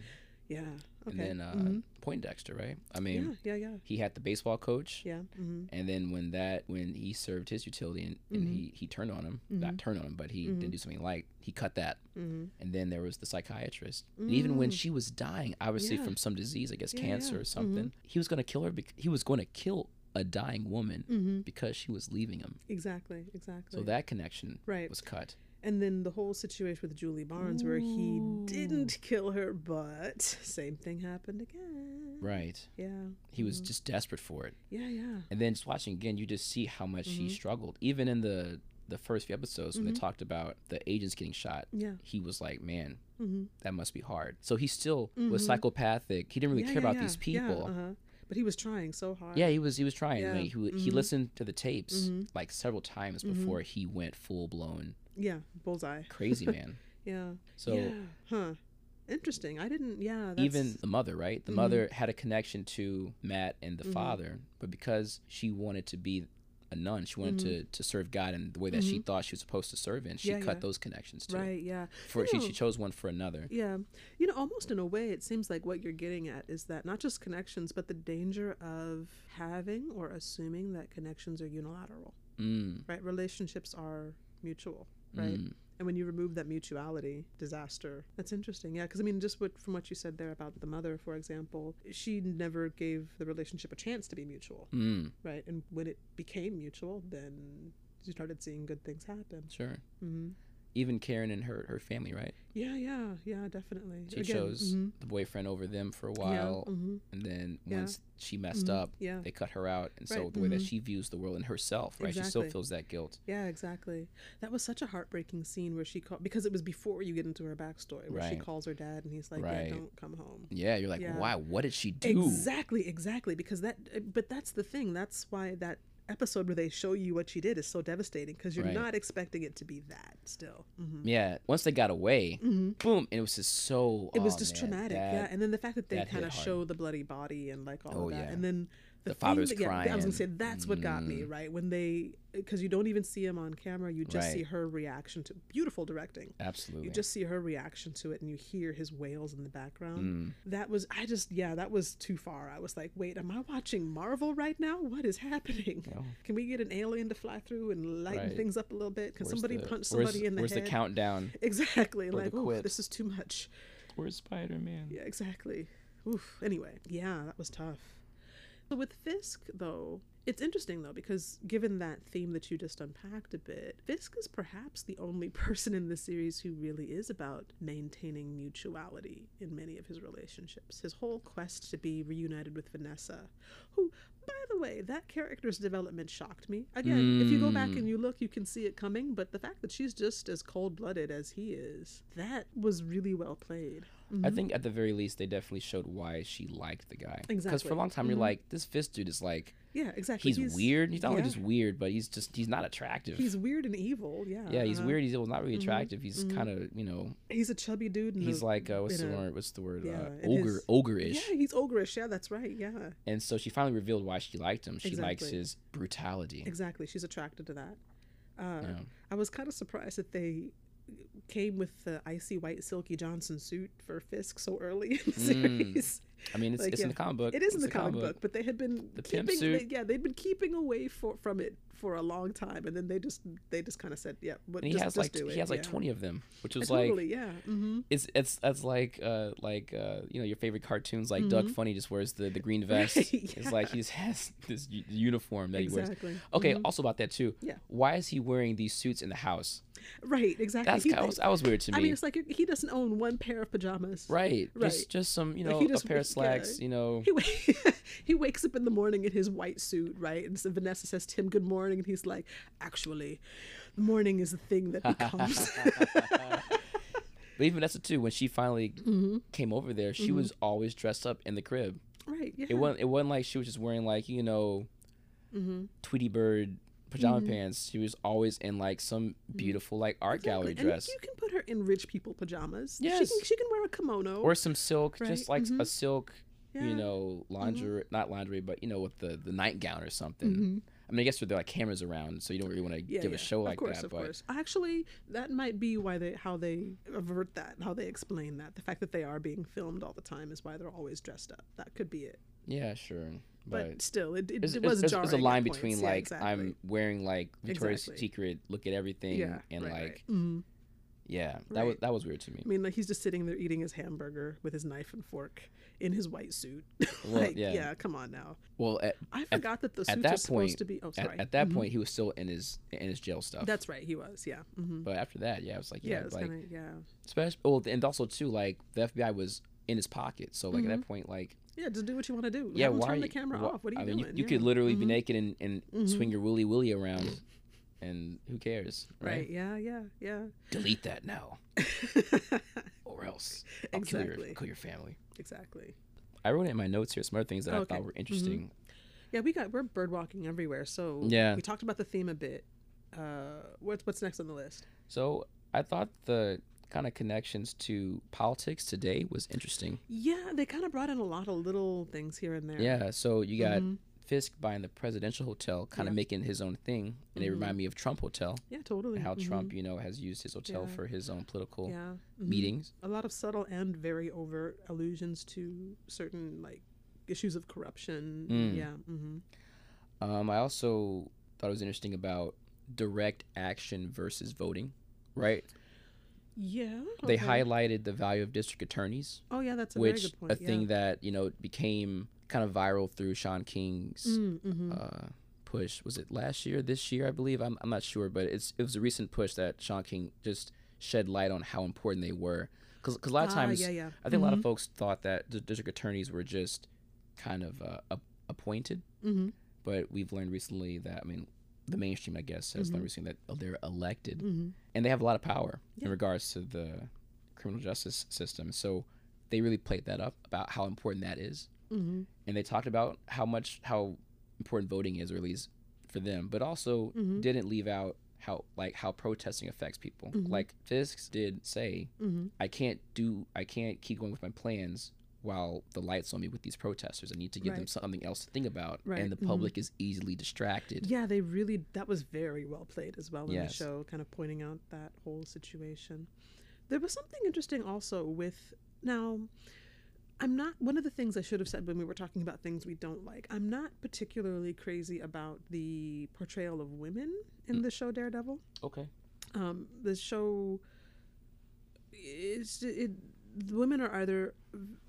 Yeah. Okay. And then uh, Mhm. Poindexter, right? I mean, yeah, yeah, yeah, he had the baseball coach, yeah. Mm-hmm. and then when that when he served his utility and, and Mhm. he he turned on him, Mhm. not turned on him, but he didn't do something like he cut that. Mm-hmm. And then there was the psychiatrist, and even when Mm. she was dying, obviously Yeah. from some disease, I guess Yeah, cancer or something, he was gonna kill her. He was going to kill a dying woman Mm-hmm. because she was leaving him. Exactly. Exactly. So that connection Right. was cut. And then the whole situation with Julie Barnes, where he didn't kill her, but same thing happened again. Right. Yeah. He was Mhm. just desperate for it. Yeah, yeah. And then just watching again, you just see how much he Mhm. struggled. Even in the the first few episodes when Mhm. they talked about the agents getting shot, Yeah. he was like, "Man, Mm-hmm. that must be hard." So he still was Mhm. psychopathic. He didn't really yeah, care yeah, about yeah. these people. Yeah, uh-huh. But he was trying so hard. Yeah, he was he was trying. Yeah. Like, he, he Mhm. listened to the tapes Mhm. like several times Mhm. before he went full blown Yeah. Bullseye. crazy man. Yeah. So yeah. Huh. Interesting. I didn't. Yeah. That's, even the mother, right? The Mhm. mother had a connection to Matt and the Mhm. father, but because she wanted to be a nun, she wanted to, to serve God in the way that she Mhm. thought she was supposed to serve in. She Yeah, cut yeah. those connections too. Right. Yeah. For she, No. she chose one for another. Yeah. You know, almost in a way, it seems like what you're getting at is that not just connections, but the danger of having or assuming that connections are unilateral. Mm, Right. Relationships are mutual. Right. mm, And when you remove that mutuality, disaster. That's interesting. Yeah, because I mean, just what from what you said there about the mother, for example, she never gave the relationship a chance to be mutual, mm, right? And when it became mutual, then you started seeing good things happen. sure. hmm Even Karen and her, her family, right? Yeah, yeah, yeah, definitely. She Again, chose mhm, the boyfriend over them for a yeah, while, mhm, and then Yeah. once she messed mhm, up, Yeah, they cut her out. And so the way that mhm. she views the world and herself, right? She still feels that guilt. yeah, exactly. That was such a heartbreaking scene where she called because it was before you get into her backstory, where she calls her dad and he's like, Right. "Yeah, don't come home." Yeah, you're like, Yeah. why? What did she do? Exactly, exactly. Because that, but that's the thing. That's why that episode where they show you what she did is so devastating because you're Right. not expecting it to be that still. hmm Yeah. Once they got away, hmm boom, and it was just so. It was oh, just man, traumatic, that- yeah. And then the fact that they kind of show the bloody body and like all Oh, of that, yeah. and then the, The thing father's that- yeah, I was gonna say that's what got me Mm. right when they because you don't even see him on camera, you just Right. see her reaction to beautiful directing. Absolutely. You just see her reaction to it, and you hear his wails in the background. Mm. That was I just yeah, that was too far. I was like, wait, am I watching Marvel right now? What is happening? Oh. Can we get an alien to fly through and lighten Right. things up a little bit? Can Where's somebody the- punch somebody in the Where's head? the countdown? Exactly. Or Like, oh, this is too much. Where's Spider Man? Yeah, exactly. Oof. Anyway, yeah, that was tough. So with Fisk, though, it's interesting though because given that theme that you just unpacked a bit, Fisk is perhaps the only person in the series who really is about maintaining mutuality in many of his relationships. His whole quest to be reunited with Vanessa, who, by the way, that character's development shocked me. Again, if you go back Mm. and you look, you can see it coming, but the fact that she's just as cold blooded as he is, that was really well played. I Mhm. think at the very least they definitely showed why she liked the guy. Exactly. Because for a long time you're Mhm. like, this Fisk dude is like, Yeah, exactly. he's, weird. He's not only just weird, but he's just he's not attractive. He's weird and evil. Yeah. yeah, he's uh-huh. weird. He's evil. not really Mhm, attractive. He's mhm. kind of you know He's a chubby dude. And he's a, like uh, what's the a- word? What's the word? yeah, uh, ogre, his- ogreish. yeah, he's ogreish. Yeah, that's right. Yeah, And so she finally revealed why she liked him. She likes his brutality. exactly. She's attracted to that. Uh, Yeah. I was kind of surprised that they came with the icy white silky Johnson suit for Fisk so early in the Mm. series. I mean, it's, Like, it's in the comic book. It is in the comic book, but they had been The pimp keeping, suit. they- yeah, they'd been keeping away for, from it for a long time, and then they just they just kind of said, yeah, what, And he just, has just like he it. has like yeah. twenty of them, which Uh, was like totally, yeah. Mm-hmm. it's it's that's like uh like uh you know your favorite cartoons like Doug Mhm. Funny just wears the the green vest. Right, It's like he just has this u- uniform that he wears. Exactly. Okay, Mhm. also about that too. Yeah. Why is he wearing these suits in the house? Right. Exactly. That's He- that was, that was weird to me. I mean, it's like he doesn't own one pair of pajamas. right. right. Just just some you Like, know a just- pair of yeah. slacks. You know. He he wakes up in the morning in his white suit, right? And so Vanessa says, to him, good morning," and he's like, "Actually, the morning is the thing that becomes." But even Vanessa too, when she finally hmm came over there, she Mhm. was always dressed up in the crib. Right. Yeah. It wasn't it wasn't like she was just wearing like you know hmm Tweety Bird pajama Mhm. pants. She was always in like some beautiful like art gallery dress. And you can put her in rich people pajamas. She Yes. can, she can wear a kimono. or some silk, Right, just like mhm. a silk, yeah. you know, lingerie, not lingerie, but you know, with the the nightgown or something. I mean, I guess with like cameras around, so you don't really want to Yeah, give yeah. a show like of course, that. Of but course, actually, that might be why they how they avert that, how they explain that. The fact that they are being filmed all the time is why they're always dressed up. That could be it. yeah, sure. But, But, still, it, it, it was jarring. it's a line between Yeah, like exactly. I'm wearing like Victoria's Exactly. Secret, look at everything, yeah, and right, like right. Mhm. yeah, that was that was weird to me. I mean, like he's just sitting there eating his hamburger with his knife and fork in his white suit. Well, like, yeah. yeah. come on now. Well, at, I forgot that the at suits that are supposed to be. Oh, at, sorry. at that Mhm. point, he was still in his in his jail stuff. that's right. He was. Yeah. hmm but after that, yeah, I was like, Yeah, yeah, like kind of yeah. especially well, and also too, like the FBI was in his pocket, so like at Mhm. that point, like Yeah, just do what you want to do. yeah, Have why turn the you- camera off? What are you I mean, doing? you, you Yeah. could literally be Mhm. naked and, and Mhm. swing your willy willy around, and who cares, right? Right. Yeah. Yeah. Yeah. Delete that now, or else I'll kill your kill your family. exactly. I wrote it in my notes here some other things that I Okay. thought were interesting. Yeah, we got we're bird walking everywhere. So Yeah. we talked about the theme a bit. Uh, what's what's next on the list? So I thought the kind of connections to politics today was interesting. Yeah, they kind of brought in a lot of little things here and there. Yeah, so you got Mhm. Fisk buying the presidential hotel, kind of Yeah. making his own thing, and they Mhm. remind me of Trump Hotel Yeah, totally. and how Mhm. Trump, you know, has used his hotel Yeah. for his own political yeah mhm. meetings. A lot of subtle and very overt allusions to certain like issues of corruption. Mm. Yeah. hmm Um, I also thought it was interesting about direct action versus voting. Right? Yeah. They okay. highlighted the value of district attorneys, Oh yeah, that's a which very good point. a thing that you know became kind of viral through Shaun King's Mm, hmm uh, push. Was it last year, this year, I believe? I'm, I'm not sure, but it's it was a recent push that Shaun King just shed light on how important they were. Because a lot of times, Ah, yeah, yeah. I think a lot of Mhm. folks thought that the district attorneys were just kind of uh, ap- appointed, Mhm. but we've learned recently that I mean, the mainstream, I guess, has learned recently that they're elected Mhm. and they have a lot of power Yeah. in regards to the criminal justice system. So they really played that up about how important that is Mhm. and they talked about how much how important voting is, or at least for them, but also Mhm. didn't leave out how like how protesting affects people. Mhm. Like Fisk did say, Mm-hmm. I can't do I can't keep going with my plans while the lights on me with these protesters. I need to give them something else to think about, Right, and the mhm. public is easily distracted. Yeah, they really that was very well played as well in Yes. the show, kind of pointing out that whole situation. There was something interesting also with now I'm not one of the things I should have said when we were talking about things we don't like. I'm not particularly crazy about the portrayal of women in Mm. the show Daredevil. Okay. Um, the show is it the women are either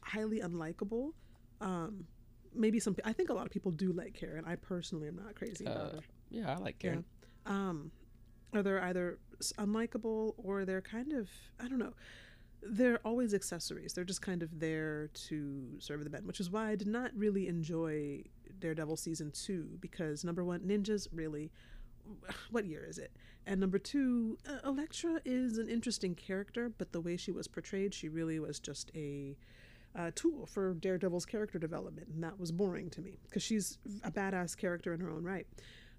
highly unlikable. Um, maybe some I think a lot of people do like Karen. I personally am not crazy about Uh, her. Yeah, I like Karen. Yeah. Um, are they're either unlikable or they're kind of I don't know. They're always accessories. They're just kind of there to serve the men, which is why I did not really enjoy Daredevil season two because number one, ninjas really. What year is it? And number two, uh, Elektra is an interesting character, but the way she was portrayed, she really was just a uh, tool for Daredevil's character development, and that was boring to me because she's a badass character in her own right.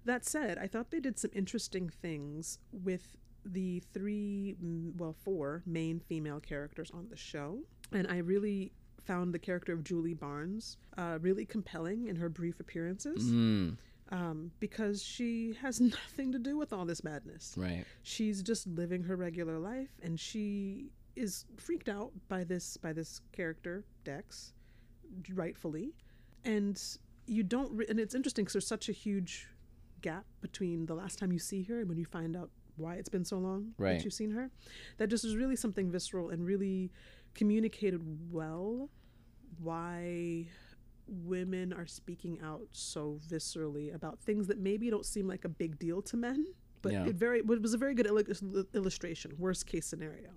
That said, I thought they did some interesting things with the three, well, four main female characters on the show, and I really found the character of Julie Barnes uh, really compelling in her brief appearances. Mm, um, because she has nothing to do with all this madness. Right. she's just living her regular life and she is freaked out by this by this character dex rightfully. And you don't re- and it's interesting because there's such a huge gap between the last time you see her and when you find out why it's been so long Right. that you've seen her that just is really something visceral and really communicated well why women are speaking out so viscerally about things that maybe don't seem like a big deal to men but Yeah. it very it was a very good illu- illustration worst case scenario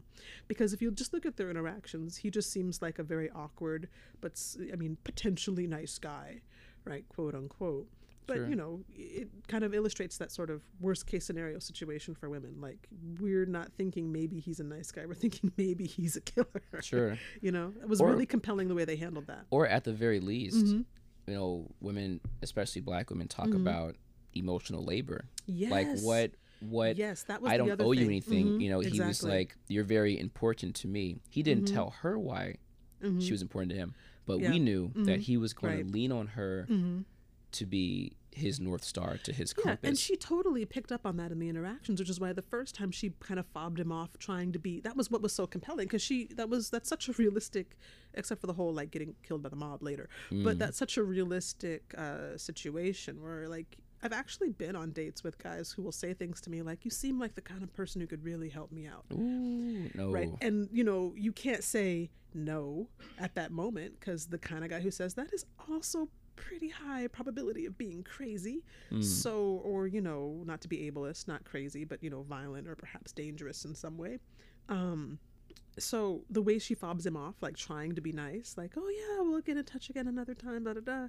because if you just look at their interactions he just seems like a very awkward but i mean potentially nice guy right quote unquote but Sure. you know it kind of illustrates that sort of worst case scenario situation for women like we're not thinking maybe he's a nice guy we're thinking maybe he's a killer Sure. you know it was Or- really compelling the way they handled that Or at the very least, Mhm. you know, women, especially black women, talk Mhm. about emotional labor. yes Like what what yes that was I don't owe you thing. anything. Mhm, You know, he was like, You're very important to me. He didn't Mhm. tell her why Mhm. she was important to him. But Yeah. we knew that Mhm. he was going Right. to lean on her Mhm. To be his north star to his Yeah, compass. and she totally picked up on that in the interactions, which is why the first time she kind of fobbed him off trying to be that was what was so compelling because she that was that's such a realistic, except for the whole like getting killed by the mob later, but Mm. that's such a realistic uh, situation where like I've actually been on dates with guys who will say things to me like, "You seem like the kind of person who could really help me out." Ooh, no. Right. And, you know, you can't say no at that moment because the kind of guy who says that is also pretty high probability of being crazy. Mm. So, or, you know, not to be ableist, not crazy, but, you know, violent or perhaps dangerous in some way. Um, so the way she fobs him off, like trying to be nice, like, oh yeah, we'll get in touch again another time, da da da.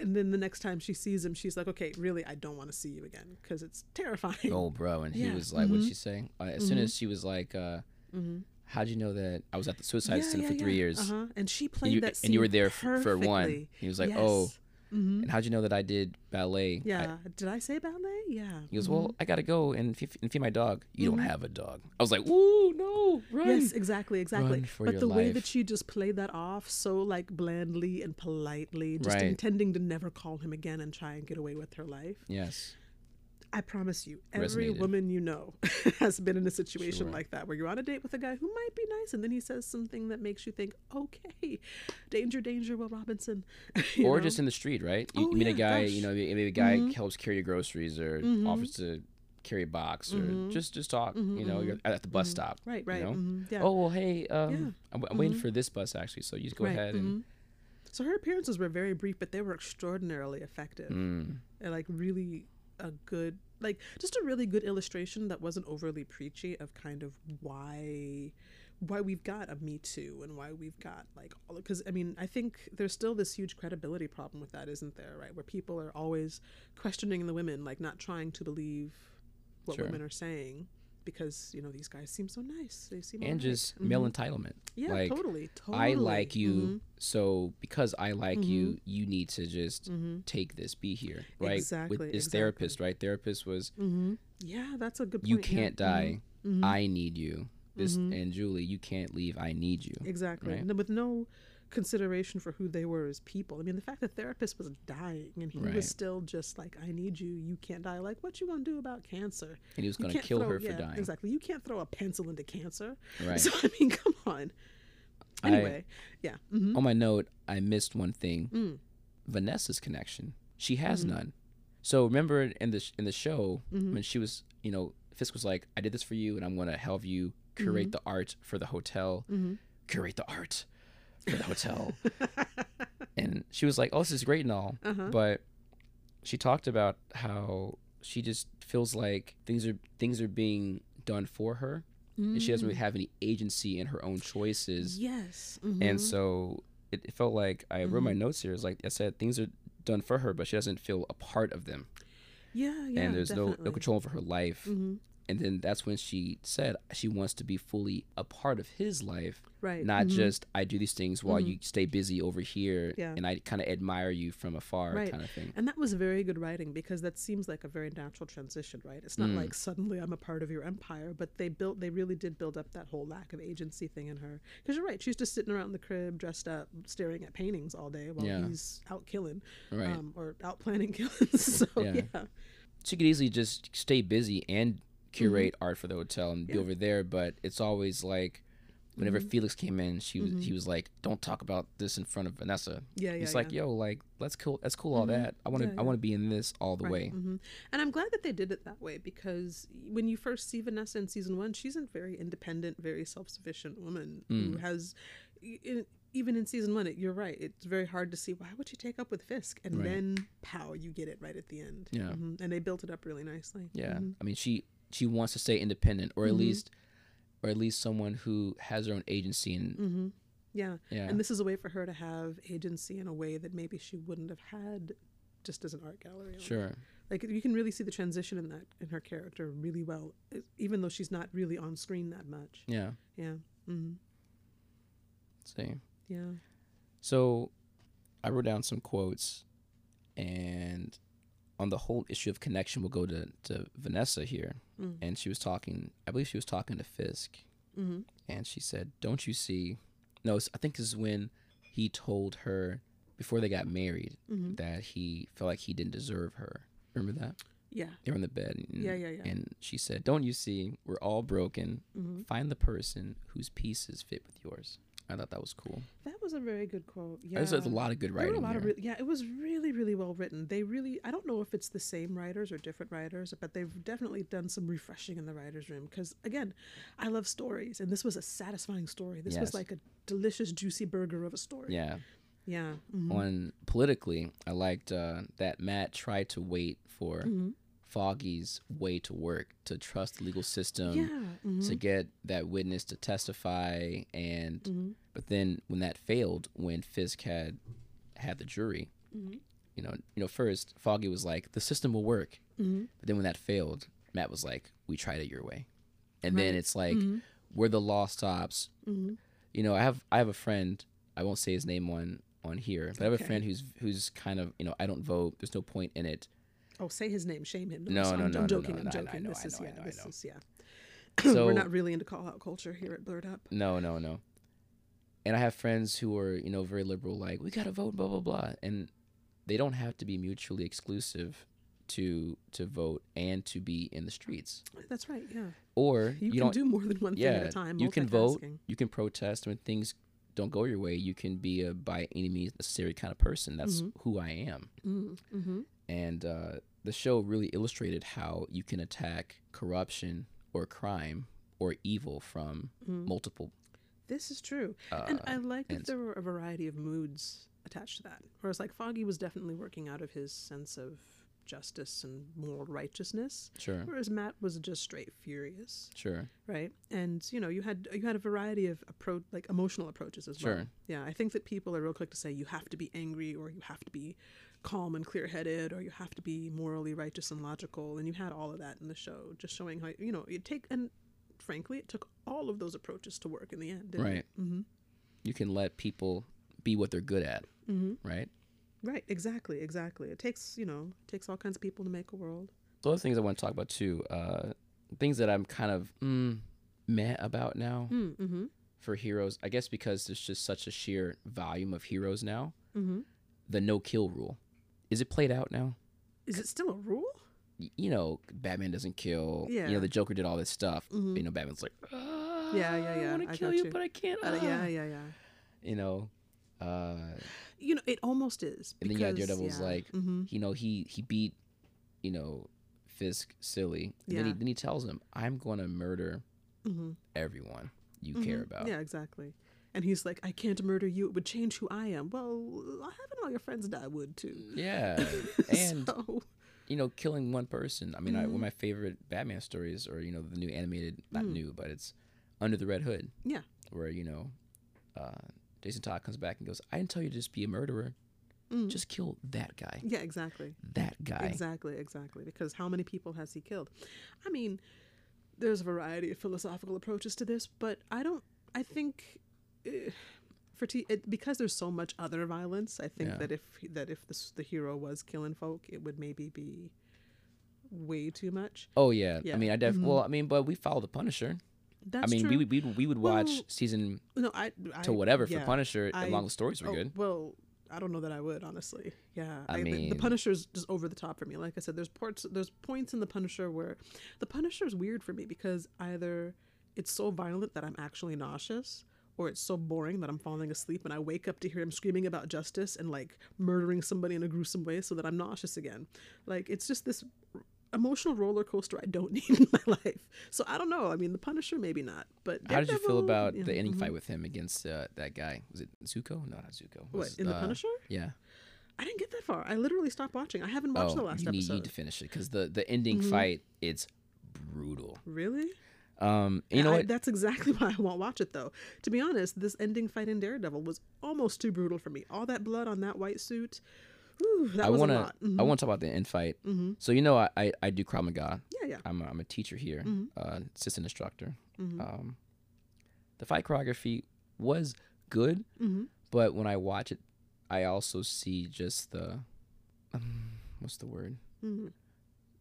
And then the next time she sees him, she's like, okay, really, I don't want to see you again because it's terrifying. Oh, bro. And he Yeah. was like, what did Mhm. she say? Uh, as soon Mhm. as she was like, uh, hmm how'd you know that I was at the suicide center for three years? Uh-huh. And she And played you, that scene and you were there for one. He was like, oh, hmm and how'd you know that I did ballet? I- Yeah. Did I say ballet? Yeah. he goes, Mhm. well, I gotta go and feed, and feed my dog. You Mhm. don't have a dog. I was like, ooh, no, run. Yes, exactly, exactly. But the way that she just played that off so like blandly and politely, just Right. intending to never call him again and try and get away with her life. Yes. I promise you, every Resonated. woman you know has been in a situation Sure. like that where you're on a date with a guy who might be nice and then he says something that makes you think, okay, danger, danger, Will Robinson. Or know? just in the street, right? You, Oh, you meet a guy, gosh. you know, maybe a guy Mhm. helps carry your groceries or Mhm. offers to carry a box or Mhm. just just talk. Mhm, You know, mhm, you're at the bus mhm. stop. right, right. know? mhm, yeah. Oh well, hey, um, Yeah. I'm, I'm waiting Mhm. for this bus actually, so you just go Right, ahead and. So her appearances were very brief, but they were extraordinarily effective Mm, and like really a good, like just a really good illustration that wasn't overly preachy of kind of why why we've got a Me Too and why we've got like all because I mean I think there's still this huge credibility problem with that, isn't there? Right, where people are always questioning the women, like not trying to believe what Sure. women are saying. Because you know these guys seem so nice. They seem and just Mhm. male entitlement. yeah, like, totally, totally. I like you, so because I like you, you need to just Mm-hmm. take this, be here, right? Exactly, With his exactly. therapist, right? Therapist was, Mm-hmm. Yeah, that's a good point. you can't die, Mhm. I need you. This and Julie, you can't leave, I need you. Exactly. right? No, with no consideration for who they were as people. I mean, the fact that therapist was dying and he Right. was still just like, "I need you. You can't die." Like, what you gonna do about cancer? And he was gonna kill throw- her for yeah, dying. Exactly. You can't throw a pencil into cancer. Right. So I mean, come on. I- Anyway, yeah. hmm On my note, I missed one thing. Mm. Vanessa's connection. She has Mhm. none. So remember in the sh- in the show Mhm. when she was, you know, Fisk was like, "I did this for you, and I'm gonna help you curate Mm-hmm. the art for the hotel. hmm Curate the art for the hotel." and she was like, "Oh, this is great and all," Uh-huh. but she talked about how she just feels like things are things are being done for her, and she doesn't really have any agency in her own choices. Yes. and mhm. so it, it felt like I wrote Mm-hmm. my notes here. It's like I said, things are done for her, but she doesn't feel a part of them, yeah, yeah. and there's no no control over her life. And then that's when she said she wants to be fully a part of his life, Right. not mhm. just I do these things while you stay busy over here, Yeah. and I kind of admire you from afar, Right. kind of thing. And that was very good writing because that seems like a very natural transition, right? It's not Mm. like suddenly I'm a part of your empire, but they built, they really did build up that whole lack of agency thing in her. Because you're right, she's just sitting around the crib, dressed up, staring at paintings all day while Yeah. he's out killing, Right. um, or out planning killings. so Yeah. yeah, she could easily just stay busy and curate art for the hotel and be Mm-hmm. Over there, but it's always like. Whenever Mhm. Felix came in, she was Mhm. he was like, "Don't talk about this in front of Vanessa." yeah, yeah. It's yeah. like, yo, like let's cool, let's cool all Mhm. that. I want to, Yeah, I want to be in this all the way. hmm And I'm glad that they did it that way because when you first see Vanessa in season one, she's a very independent, very self sufficient woman who Mm. has, in, even in season one, it, you're right. It's very hard to see why would she take up with Fisk, and Right. then pow, you get it right at the end. Yeah. Mhm. And they built it up really nicely. Yeah, Mhm. I mean, she she wants to stay independent, or at Mhm. least, or at least someone who has her own agency and hmm Yeah. yeah, And this is a way for her to have agency in a way that maybe she wouldn't have had just as an art gallery. sure, Like you can really see the transition in that in her character really well, even though she's not really on screen that much. yeah. Yeah. hmm Let's see. Yeah. So, I wrote down some quotes, and on the whole issue of connection, we'll go to to Vanessa here, Mm. and she was talking. I believe she was talking to Fisk, hmm and she said, "Don't you see?" No, I think this is when he told her before they got married hmm that he felt like he didn't deserve her. Remember that? Yeah. They were in the bed. And, Yeah, yeah, yeah. And she said, "Don't you see? We're all broken. hmm Find the person whose pieces fit with yours." I thought that was cool. That was a very good quote. Yeah. There's, there's a lot of good There were writing a lot here. of re- yeah, it was really, really well written. They really, I don't know if it's the same writers or different writers, but they've definitely done some refreshing in the writers' room. Because again, I love stories, and this was a satisfying story. This Yes. was like a delicious, juicy burger of a story. yeah. yeah, mhm. On politically, I liked uh, that Matt tried to wait for Mhm. Foggy's way to work, to trust the legal system, yeah, mhm. to get that witness to testify, and Mhm. but then when that failed, when Fisk had had the jury, Mhm. you know, you know, first Foggy was like, the system will work, Mhm. but then when that failed, Matt was like, we tried it your way, and then it's like Mhm. where the law stops. Mhm. You know, I have I have a friend. I won't say his name on on here, but I have Okay. a friend who's who's kind of you know I don't vote. There's no point in it. Oh, say his name, shame him. No, so no, I'm, no, I'm joking. no, I'm no, I know, joking. This is yeah. know, this is yeah. So We're not really into call out culture here at Blurred Up. no, no, no. And I have friends who are you know very liberal, like we gotta vote, blah blah blah, and they don't have to be mutually exclusive to to vote and to be in the streets. That's right. Yeah, Or you, you, can do more than one thing at a time. you can vote. You can protest when things don't go your way. You can be a by any means necessary kind of person. That's Mhm. who I am. Mm-hmm. And uh, the show really illustrated how you can attack corruption or crime or evil from Mm. multiple. This is true. Uh, and I like that there were a variety of moods attached to that. Whereas, like, Foggy was definitely working out of his sense of justice and moral righteousness, sure, whereas Matt was just straight furious, sure, right? And you know, you had you had a variety of approach, like emotional approaches as well. Sure. Yeah, I think that people are real quick to say you have to be angry or you have to be calm and clear headed, or you have to be morally righteous and logical. And you had all of that in the show, just showing how you know you take and frankly, it took all of those approaches to work in the end. Right. Mm-hmm. You can let people be what they're good at, Mm-hmm. right? Right. Exactly. Exactly. It takes you know it takes all kinds of people to make a world. So other things I want to talk about too, uh, things that I'm kind of mm, meh about now Mm-hmm. for heroes. I guess because there's just such a sheer volume of heroes now. Mm-hmm. The no kill rule, is it played out now? Is it still a rule? You know, Batman doesn't kill. Yeah. You know, the Joker did all this stuff. Mhm. You know, Batman's like, ah, Yeah, yeah, yeah, I want to kill you, you. but I can't. Uh, ah." yeah. Yeah. Yeah. You know, uh, You know, it almost is. and then yeah, because- Daredevil's yeah. like, mm-hmm. you know, he he beat, you know, Fisk silly. And then he Yeah. then he tells him, I'm gonna murder Mm-hmm. everyone you care about. Yeah, exactly. And he's like, I can't murder you. It would change who I am. Well, having all your friends die would too. Yeah. And so, you know, killing one person. I mean, I, one of Mhm. my favorite Batman stories, or you know, the new animated, not Mm. new, but it's Under the Red Hood. Yeah. Where you know, uh, Jason Todd comes back and goes, "I didn't tell you to just be a murderer. mm, Just kill that guy. yeah, exactly. That guy." Exactly, exactly. Because how many people has he killed? I mean, there's a variety of philosophical approaches to this, but I don't. I think for T, it, because there's so much other violence. I think Yeah. that if that if the, the hero was killing folk, it would maybe be way too much. Oh yeah. I mean, I def. Mhm. Well, I mean, but we follow the Punisher. That's I mean, true. we would we we would watch Well, season no, I, I to whatever for. Punisher I- long the stories were Oh, good. Well, I don't know that I would honestly. Yeah, I the- the, mean- Punisher's just over the top for me. Like I said, there's parts, there's points in the Punisher where the Punisher's weird for me because either it's so violent that I'm actually nauseous, or it's so boring that I'm falling asleep and I wake up to hear him screaming about justice and like murdering somebody in a gruesome way, so that I'm nauseous again. Like it's just this emotional roller coaster I don't need in my life. So I don't know. I mean, the Punisher maybe not, but How did you feel about yeah, the ending mhm. fight with him against uh, that guy? Was it Zuko? No, not Zuko. What Was, in the uh, Punisher? Yeah. I didn't get that far. I literally stopped watching. I haven't watched oh, the last you need, you episode. need to finish it because the the ending Mhm. fight it's brutal. Really? Um, you know I- what? That's exactly why I won't watch it though. To be honest, this ending fight in Daredevil was almost too brutal for me. All that blood on that white suit. Whew, that I was want a to lot. Mhm. I want to talk about the end fight. Mhm. So you know I I, I do Krav Maga. Yeah, yeah. I'm a, I'm a teacher here, Mhm. uh, assistant instructor. Mhm. Um, the fight choreography was good, Mhm. but when I watch it, I also see just the um, what's the word? Mhm.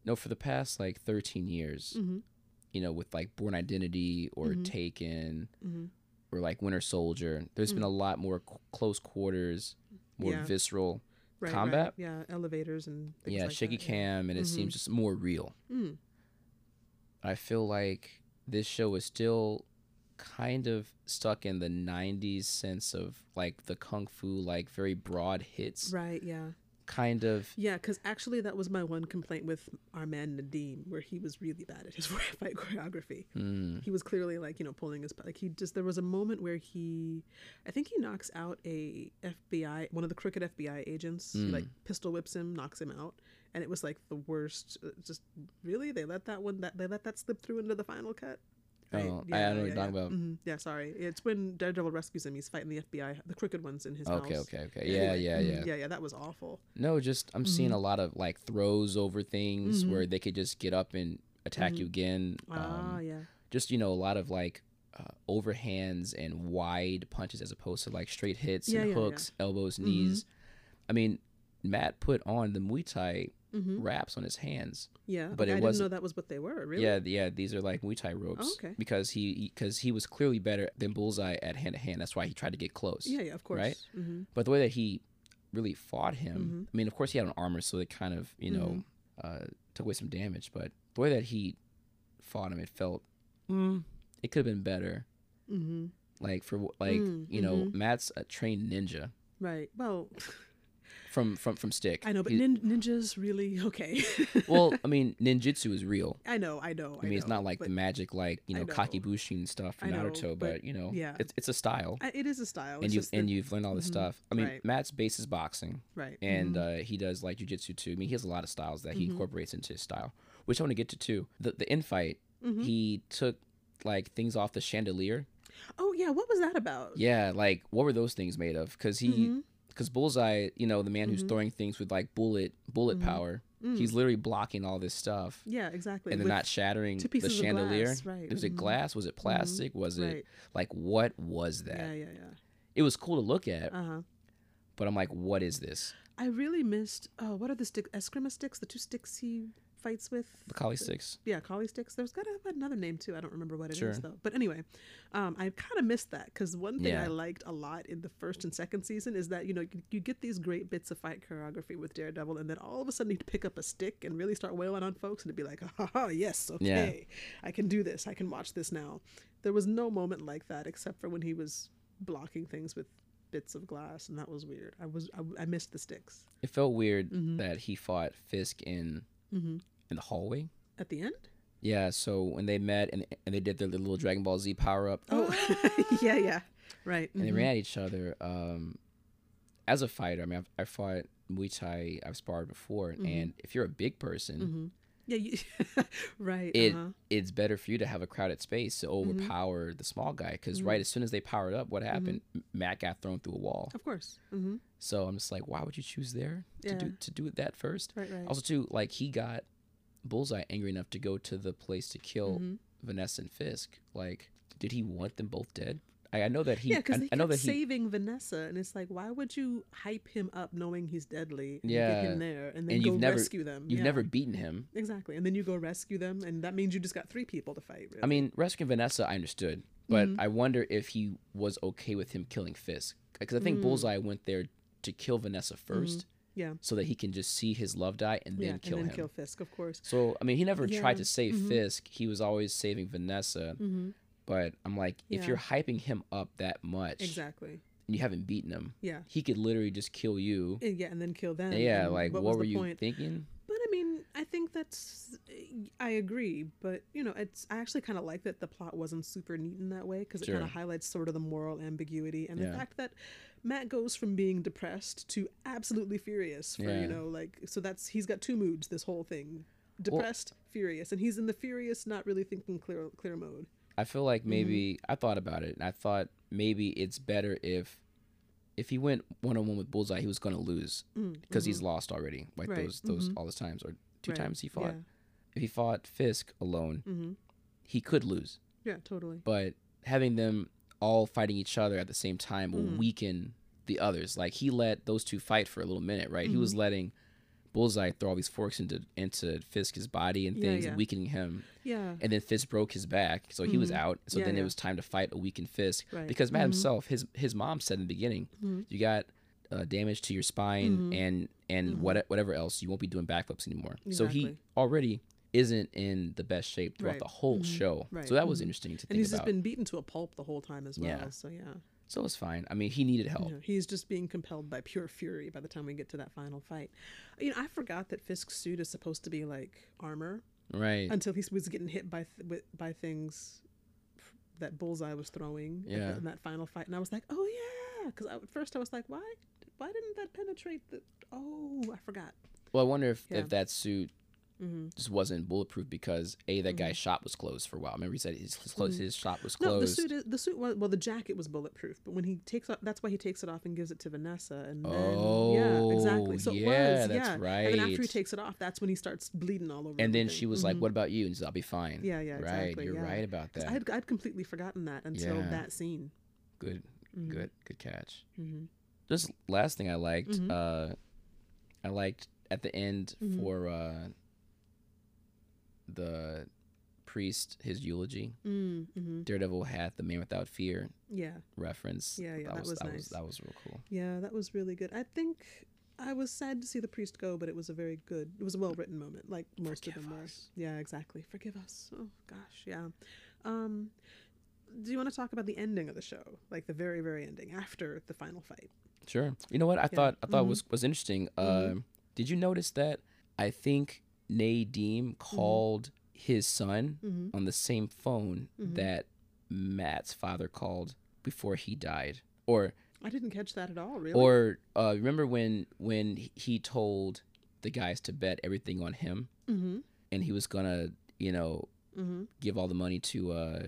No, for the past like 13 years. You know, with like Bourne Identity or Mhm. Taken Mhm. or like Winter Soldier, there's been a lot more c- close quarters, more Mm. Yeah. visceral. Right, Combat? Right. Yeah, elevators and things yeah, like shaky that, cam, and it seems Mhm. just more real. Mm. I feel like this show is still kind of stuck in the 90s sense of like the kung fu like very broad hits Right. Yeah. Kind of Yeah, because actually that was my one complaint with our man Nadeem, where he was really bad at his fight choreography. mm, he was clearly like you know pulling his like he just there was a moment where he i think he knocks out a fbi one of the crooked fbi agents he like Mm. pistol whips him knocks him out and it was like the worst uh, just really they let that one that they let that slip through into the final cut Oh, I- I know what you're talking about. Mhm. yeah sorry it's when daredevil rescues him he's fighting the fbi the crooked ones in his okay house okay okay okay. yeah Anyway, yeah mhm, yeah yeah yeah that was awful no just i'm seeing Mhm. a lot of like throws over things Mhm. where they could just get up and attack you again ah um, yeah just you know a lot of like uh, overhands and wide punches as opposed to like straight hits Yeah, and yeah, yeah. hooks elbows Mhm. knees i mean matt put on the muay thai hmm wraps on his hands yeah but it i didn't wasn't- know that was what they were really Yeah, yeah, these are like Muay Thai ropes. Oh, okay. Because he because he, was clearly better than Bullseye at hand to hand. That's why he tried to get close. yeah yeah of course right? hmm But the way that he really fought him, Mhm. I mean, of course he had an armor, so it kind of you know Mm-hmm. uh, took away some damage. But the way that he fought him, it felt mm, it could have been better. hmm Like for like Mm, you know, mhm. Matt's a trained ninja Right. Well, from from from Stick. I know, but He- nin- ninjas really okay. well, I mean, ninjutsu is real. I know, I know. I mean, it's know, not like the magic, like you know, know. and stuff from know, Naruto, but but, you know, yeah. it's it's a style, I, it is a style. and you and the, you've learned all this Mhm. stuff. I mean, Right. Matt's base is boxing, right, and mhm. uh, he does like jujitsu too. I mean, he has a lot of styles that he Mhm. incorporates into his style, which I want to get to too. The the infight, Mhm. he took like things off the chandelier. oh yeah, what was that about? Yeah, like what were those things made of? Because he Mhm. Because Bullseye, you know, the man who's Mhm. throwing things with like bullet bullet Mhm. power, Mm. he's literally blocking all this stuff. yeah, exactly. and they're not shattering the chandelier. glass, right? Was it mhm, glass? Was it plastic? Was it Right. like what was that? Yeah, yeah, yeah. It was cool to look at, Uh huh. but I'm like, what is this? I really missed. Oh, what are the stick? Eskrima sticks? The two sticks he fights with. The Kali six. Yeah, Kali sticks. There's got to have another name too. I don't remember what it is Sure. though. But anyway, um, I kind of missed that because one thing Yeah. I liked a lot in the first and second season is that you know you, you get these great bits of fight choreography with Daredevil, and then all of a sudden he'd pick up a stick and really start wailing on folks, and it'd be like, ha ha, yes, okay, I can do this. I can watch this now. There was no moment like that except for when he was blocking things with bits of glass, and that was weird. I was I, I missed the sticks. It felt weird Mhm. that he fought Fisk in hmm in the hallway. At the end. Yeah, so when they met and, and they did their little Dragon Ball Z power up, Oh, yeah, yeah, right. and they mhm. ran at each other. Um, as a fighter, I mean, I've, I fought Muay Thai, I've sparred before, Mhm. and if you're a big person, hmm Yeah, you, right. It- uh-huh. it's better for you to have a crowded space to overpower the small guy. Because Mhm. right as soon as they powered up, what happened? M Matt got thrown through a wall. Of course. hmm So I'm just like, why would you choose there to do to do it that first? Right, right. Also, too, like he got Bullseye angry enough to go to the place to kill Mhm. Vanessa and Fisk. Like, did he want them both dead? I, I know that he. yeah, because I, I know that he. saving Vanessa, and it's like, why would you hype him up knowing he's deadly? And Yeah. get him there, and then And go you've never- rescue them. You've Yeah, never beaten him. exactly, and then you go rescue them, and that means you just got three people to fight. Really. I mean, rescuing Vanessa, I understood, but Mhm. I wonder if he was okay with him killing Fisk, because I think Mm. Bullseye went there to kill Vanessa 1st yeah, so that he can just see his love die and then yeah, kill and then him. kill Fisk, of course. So I mean, he never tried to save mhm. Fisk. He was always saving Vanessa. hmm But I'm like, if Yeah. you're hyping him up that much, Exactly. and you haven't beaten him, Yeah. he could literally just kill you. And yeah, and then kill them. yeah, and like what, was were you point? thinking? But I mean, I think that's I agree, but you know, it's I actually kind of like that the plot wasn't super neat in that way because it kind of highlights sort of the moral ambiguity and Yeah. the fact that Matt goes from being depressed to absolutely furious for Yeah. you know like so that's he's got two moods this whole thing depressed furious and he's in the furious not really thinking clear clear mode I feel Mm-hmm. like maybe I thought about it, and I thought maybe it's better if if he went one on one with Bullseye, he was going to lose because he's lost already, like Mm, Right, those those mhm. all those times or two Right, times he fought. yeah If he fought Fisk alone, hmm he could lose, yeah totally but having them all fighting each other at the same time will Mm. weaken the others. Like he let those two fight for a little minute, right? He Mm-hmm. was letting Bullseye throw all these forks into into Fisk's body and things, yeah. and weakening him. yeah And then Fisk broke his back, so he was Mhm. out. So Yeah, then it was time to fight a weakened Fisk Right. because Matt Mhm. himself, his his mom said in the beginning, Mhm. you got uh, damage to your spine and and what whatever else, you won't be doing backflips anymore. So he already isn't in the best shape throughout Right. the whole Mhm. show. Right. So that was Mhm. interesting to and think about. And he's just been beaten to a pulp the whole time as well Yeah. so yeah so it's fine. I mean, he needed help. Yeah, he's just being compelled by pure fury by the time we get to that final fight. You know, I forgot that Fisk's suit is supposed to be like armor Right. until he was getting hit by th- with, by things that Bullseye was throwing Yeah. in that final fight, and I was like, oh yeah, because at first I was like, why, why didn't that penetrate the? Oh, I forgot. Well, I wonder if, Yeah. if that suit hmm just wasn't bulletproof because a that guy's shop was closed for a while. Remember he said his his, his shop was closed. No, the suit is the suit was well the jacket was bulletproof, but when he takes off, that's why he takes it off and gives it to Vanessa, and then yeah, exactly. So Oh, it yeah, was, that's yeah. And then after he takes it off, that's when he starts bleeding all over. and then she was like, Mhm. "What about you?" And he said, "I'll be fine." Yeah, yeah, right. exactly, You're yeah. right about that. I had I'd completely forgotten that until Yeah. that scene. Good, Mhm. good, good catch. hmm Just last thing I liked, uh, I liked at the end Mhm. for uh, the priest his eulogy. Mm-hmm. Daredevil had the Man Without Fear Yeah, reference. Yeah, yeah, that, that was, that nice. was that was real cool. yeah, that was really good. I think I was sad to see the priest go, but it was a very good. It was a well written moment, like most Forgive of them us. were. Yeah, exactly. Forgive us. Oh gosh, yeah. Um, do you want to talk about the ending of the show, like the very very ending after the final fight? Sure. You know what I thought I thought Mhm. was was interesting. Mhm. Um, did you notice that? I think Nadeem called his son Mm-hmm. on the same phone Mhm. that Matt's father called before he died, or I didn't catch that at all. Really? or uh, remember when when he told the guys to bet everything on him, mm-hmm. and he was gonna you know Mm-hmm. give all the money to uh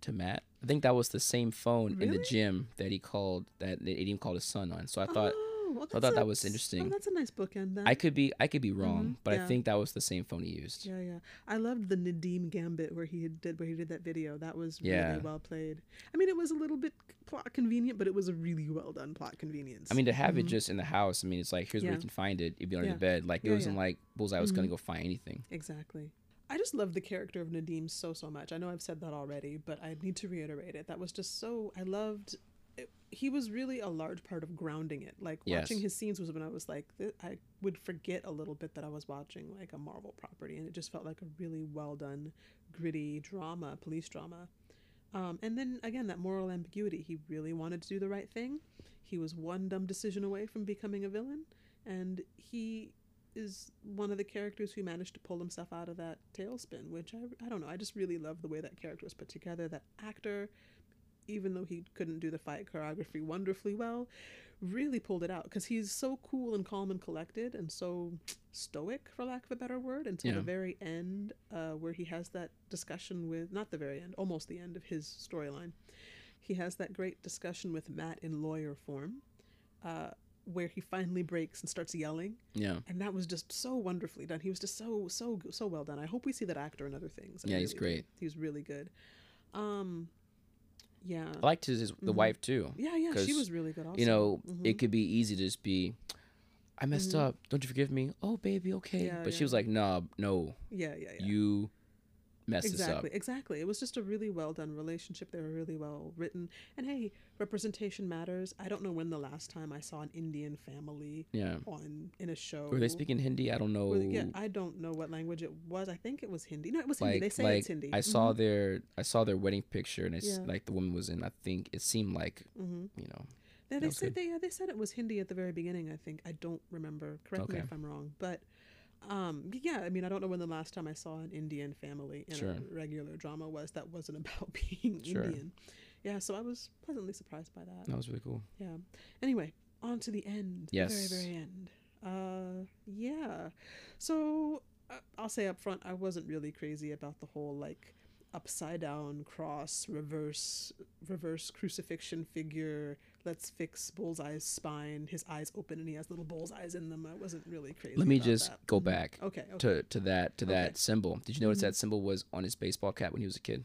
to Matt. I think that was the same phone in the gym that he called that Nadeem called his son on. So I thought. Oh, Oh, well, So I thought that was Oh, interesting. that's a nice bookend. Then. I could be I could be wrong, Mhm, but I think that was the same phone he used. Yeah, yeah. I loved the Nadeem Gambit where he did where he did that video. That was really well played. I mean, it was a little bit plot convenient, but it was a really well done plot convenience. I mean, to have it Mhm. just in the house. I mean, it's like here's where you can find it. It'd be under Yeah. the bed. Like it wasn't yeah. like Bullseye was gonna Mhm. go find anything. exactly. I just love the character of Nadeem so so much. I know I've said that already, but I need to reiterate it. That was just so I loved. It, he was really a large part of grounding it. Like Yes. watching his scenes was when I was like, th- I would forget a little bit that I was watching like a Marvel property, and it just felt like a really well done, gritty drama, police drama. Um, and then again, that moral ambiguity. He really wanted to do the right thing. He was one dumb decision away from becoming a villain, and he is one of the characters who managed to pull himself out of that tailspin. Which I, I don't know. I just really love the way that character was put together. That actor, even though he couldn't do the fight choreography wonderfully well, really pulled it out because he's so cool and calm and collected and so stoic, for lack of a better word, until Yeah. the very end, uh, where he has that discussion with not the very end, almost the end of his storyline. He has that great discussion with Matt in lawyer form, uh, where he finally breaks and starts yelling, Yeah. and that was just so wonderfully done. He was just so so so well done. I hope we see that actor in other things. I Yeah, he's really do. great. He's really good. Um, yeah, I liked his, his the Mhm. wife too. yeah, yeah. She was really good. Also, You know, Mhm. it could be easy to just be, I messed Mhm. up. Don't you forgive me? Oh, baby, okay. Yeah, but she was like, no, no, yeah, yeah, yeah. you messed exactly this exactly it was just a really well done relationship they were really well written and hey representation matters i don't know when the last time i saw an indian family. Yeah. on in a show Were they speaking Hindi? I don't know. Well, yeah i don't know what language it was i think it was hindi no it was hindi like, they say like it's hindi I saw their I saw their wedding picture and it's Yeah. like the woman was in. I think it seemed like hmm you know. yeah, they said good. they yeah, they said it was hindi at the very beginning i think i don't remember correct me if i'm wrong but um yeah i mean i don't know when the last time i saw an indian family in Sure. a regular drama was that wasn't about being Sure. indian yeah so i was pleasantly surprised by that That was really cool. Yeah. Anyway, on to the end. Yes. The very, very end. Uh, yeah. So uh, I'll say up front, I wasn't really crazy about the whole like upside down cross, reverse, reverse crucifixion figure. Let's fix Bullseye's spine. His eyes open and he has little bullseyes in them. I wasn't really crazy. Let me just that. go Mhm. back Okay. Okay. to to that to Okay. that symbol. Did you notice Mhm. that symbol was on his baseball cap when he was a kid?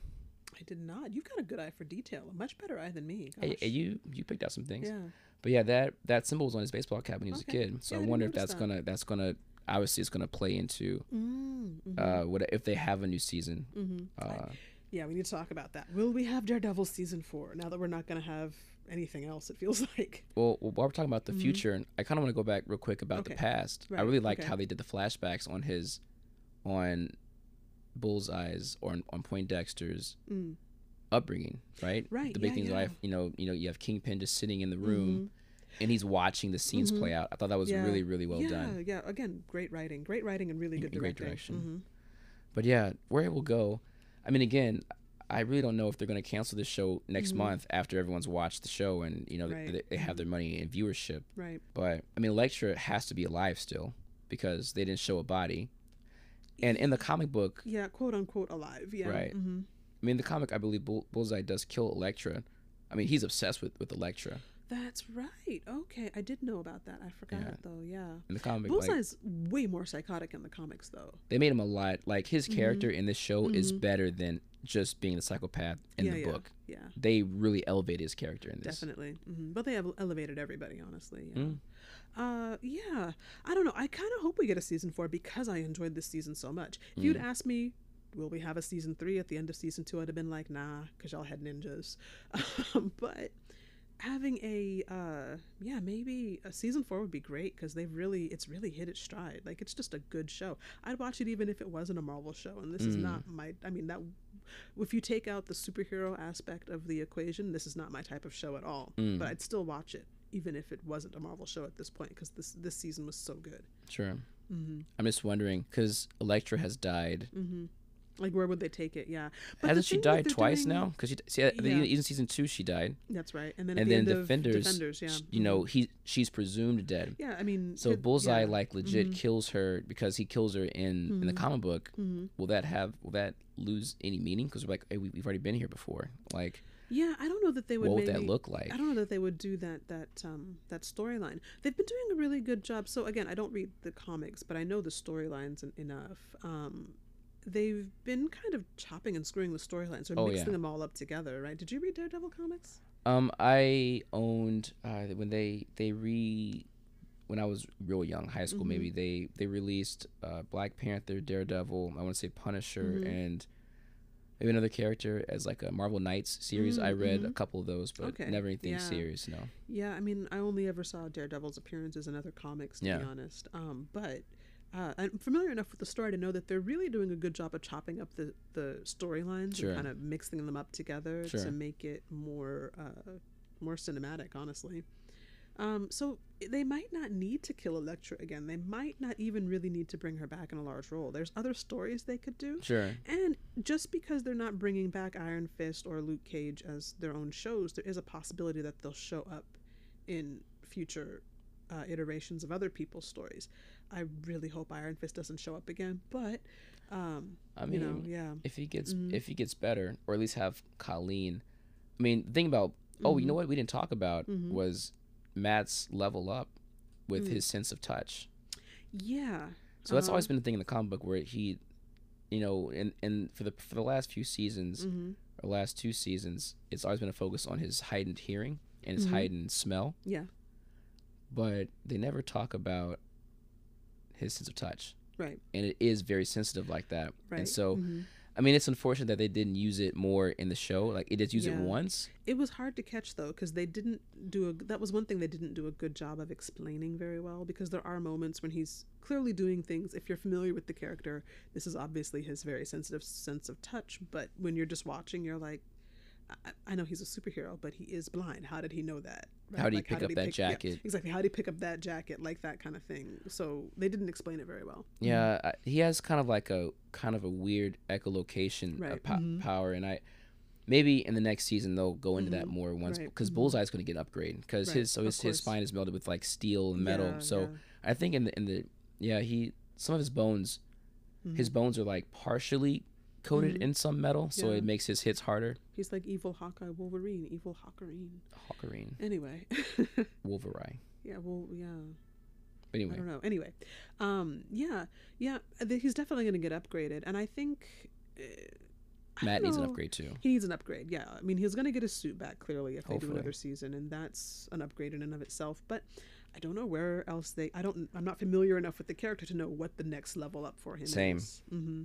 I did not. You've got a good eye for detail. A much better eye than me. Hey, you you picked out some things. Yeah. But yeah, that that symbol was on his baseball cap when he was Okay. a kid. So Yeah, I I wonder if that's that. gonna that's gonna obviously it's gonna play into Mm, mhm, uh what if they have a new season. mhm. I- Uh, Yeah, we need to talk about that. Will we have Daredevil season four now that we're not going to have anything else? It feels like. well, while we're talking about the Mhm. future, I kind of want to go back real quick about Okay. the past. I really liked okay. how they did the flashbacks on his, on Bullseye's or on, on Poindexter's Mm. upbringing, right? Right, The big yeah, things yeah. like you know, you know, you have Kingpin just sitting in the room, and he's watching the scenes Mhm. play out. I thought that was Yeah. really, really well done. Yeah, Again, great writing, great writing, and really good in great direction. But yeah, where it will go, I mean, again, I really don't know if they're going to cancel this show next Mhm. month after everyone's watched the show and you know Right. they, they have their money in viewership. Right. But I mean, Elektra has to be alive still because they didn't show a body. And in the comic book, Yeah, quote unquote alive. Yeah. Right. hmm I mean, the comic, I believe Bull- Bullseye does kill Elektra. I mean, he's obsessed with with Elektra That's right. Okay, I did know about that. I forgot Yeah. though. Yeah. in the comic. Like, Bullseye's way more psychotic in the comics though. they made him a lot. Like his character in this show is Mhm. better than just being the psychopath in yeah, the yeah, book. Yeah. They really elevated his character in this. Definitely. hmm But they have elevated everybody, honestly. Yeah. Mm. Uh, yeah. I don't know. I kind of hope we get a season four because I enjoyed this season so much. If you'd Mm. asked me, will we have a season three at the end of season two, I'd have been like, nah, because y'all had ninjas. Um, but having a, uh, yeah, maybe a season four would be great because they've really, it's really hit its stride. Like, it's just a good show. I'd watch it even if it wasn't a Marvel show. And this is Mm. not my, I mean, that. If you take out the superhero aspect of the equation, this is not my type of show at all. Mm. But I'd still watch it, even if it wasn't a Marvel show at this point, because this this season was so good. Sure. Mm-hmm. I'm just wondering because elektra has died. Mm-hmm. Like where would they take it? Yeah, the Hasn't she died twice doing- now? Because she see, at the- Yeah. even season two she died, That's right. And then and the then Defenders, Defenders, yeah, you know, mhm. he she's presumed dead. yeah. I mean, So it- Bullseye yeah. like legit Mhm. kills her because he kills her in in the Mhm. comic book. Mhm. Will that have will that lose any meaning? Because we're like, hey, we, we've already been here before. Like, Yeah, I don't know that they would. what would maybe, that look like? I don't know that they would do that that um that storyline. They've been doing a really good job. So again, I don't read the comics, but I know the storylines enough. Um, they've been kind of chopping and screwing the storylines or Oh, mixing yeah. them all up together, right? Did you read Daredevil comics? Um, I owned uh, when they they re when I was real young, high school Mhm. maybe they they released uh, Black Panther, Daredevil, I want to say Punisher, Mhm. and maybe another character as like a Marvel Knights series. I read a Mhm. couple of those, but Okay, never anything yeah. serious. No. Yeah, I mean, I only ever saw Daredevil's appearances in other comics, to be honest. Um, but uh, I'm familiar enough with the story to know that they're really doing a good job of chopping up the, the storylines Sure. and kind of mixing them up together Sure. to make it more uh, more cinematic, honestly. Um, so they might not need to kill Elektra again. They might not even really need to bring her back in a large role. There's other stories they could do. Sure. And just because they're not bringing back Iron Fist or Luke Cage as their own shows, there is a possibility that they'll show up in future uh, iterations of other people's stories. I really hope Iron Fist doesn't show up again, but um, I you know, yeah, if he gets Mhm. if he gets better, or at least have Colleen. I mean, the thing about oh, you know Mhm. what we didn't talk about Mhm. was Matt's level up with Mm. his sense of touch. yeah. So that's Uh-huh. always been the thing in the comic book where he, you know, and and for the for the last few seasons hmm or last two seasons, it's always been a focus on his heightened hearing and his Mhm. heightened smell, Yeah, but they never talk about his sense of touch, right, and it is very sensitive like that. right. And so, Mhm. I mean, it's unfortunate that they didn't use it more in the show. Like it did use Yeah. it once. it was hard to catch though because they didn't do a that was one thing they didn't do a good job of explaining very well because there are moments when he's clearly doing things if you're familiar with the character this is obviously his very sensitive sense of touch but when you're just watching you're like I, know he's a superhero but he is blind how did he know that Right? How did he Like, pick up that yeah, jacket? exactly how did he pick up that jacket like that kind of thing so they didn't explain it very well Yeah, I, he has kind of like a kind of a weird echolocation Right, of po- mhm. power, and I maybe in the next season they'll go into that Mhm, more once right, because mhm. Bullseye's going to get an upgrade because Right, his so his, his spine is melded with like steel and metal. Yeah, so yeah. I think in the in the yeah he some of his bones his Mhm. bones are like partially coated Mhm. in some metal, so Yeah. it makes his hits harder. he's like evil hawkeye wolverine evil hawkerine Hawkerine, anyway Wolverine. yeah well yeah But I anyway, don't know. Anyway, um, yeah, yeah, he's definitely going to get upgraded, and I think uh, Matt don't needs an upgrade too. He needs an upgrade. Yeah, I mean, he's going to get his suit back clearly if they do another season, and that's an upgrade in and of itself. But I don't know where else they. I don't. I'm not familiar enough with the character to know what the next level up for him Same. is. Mm-hmm.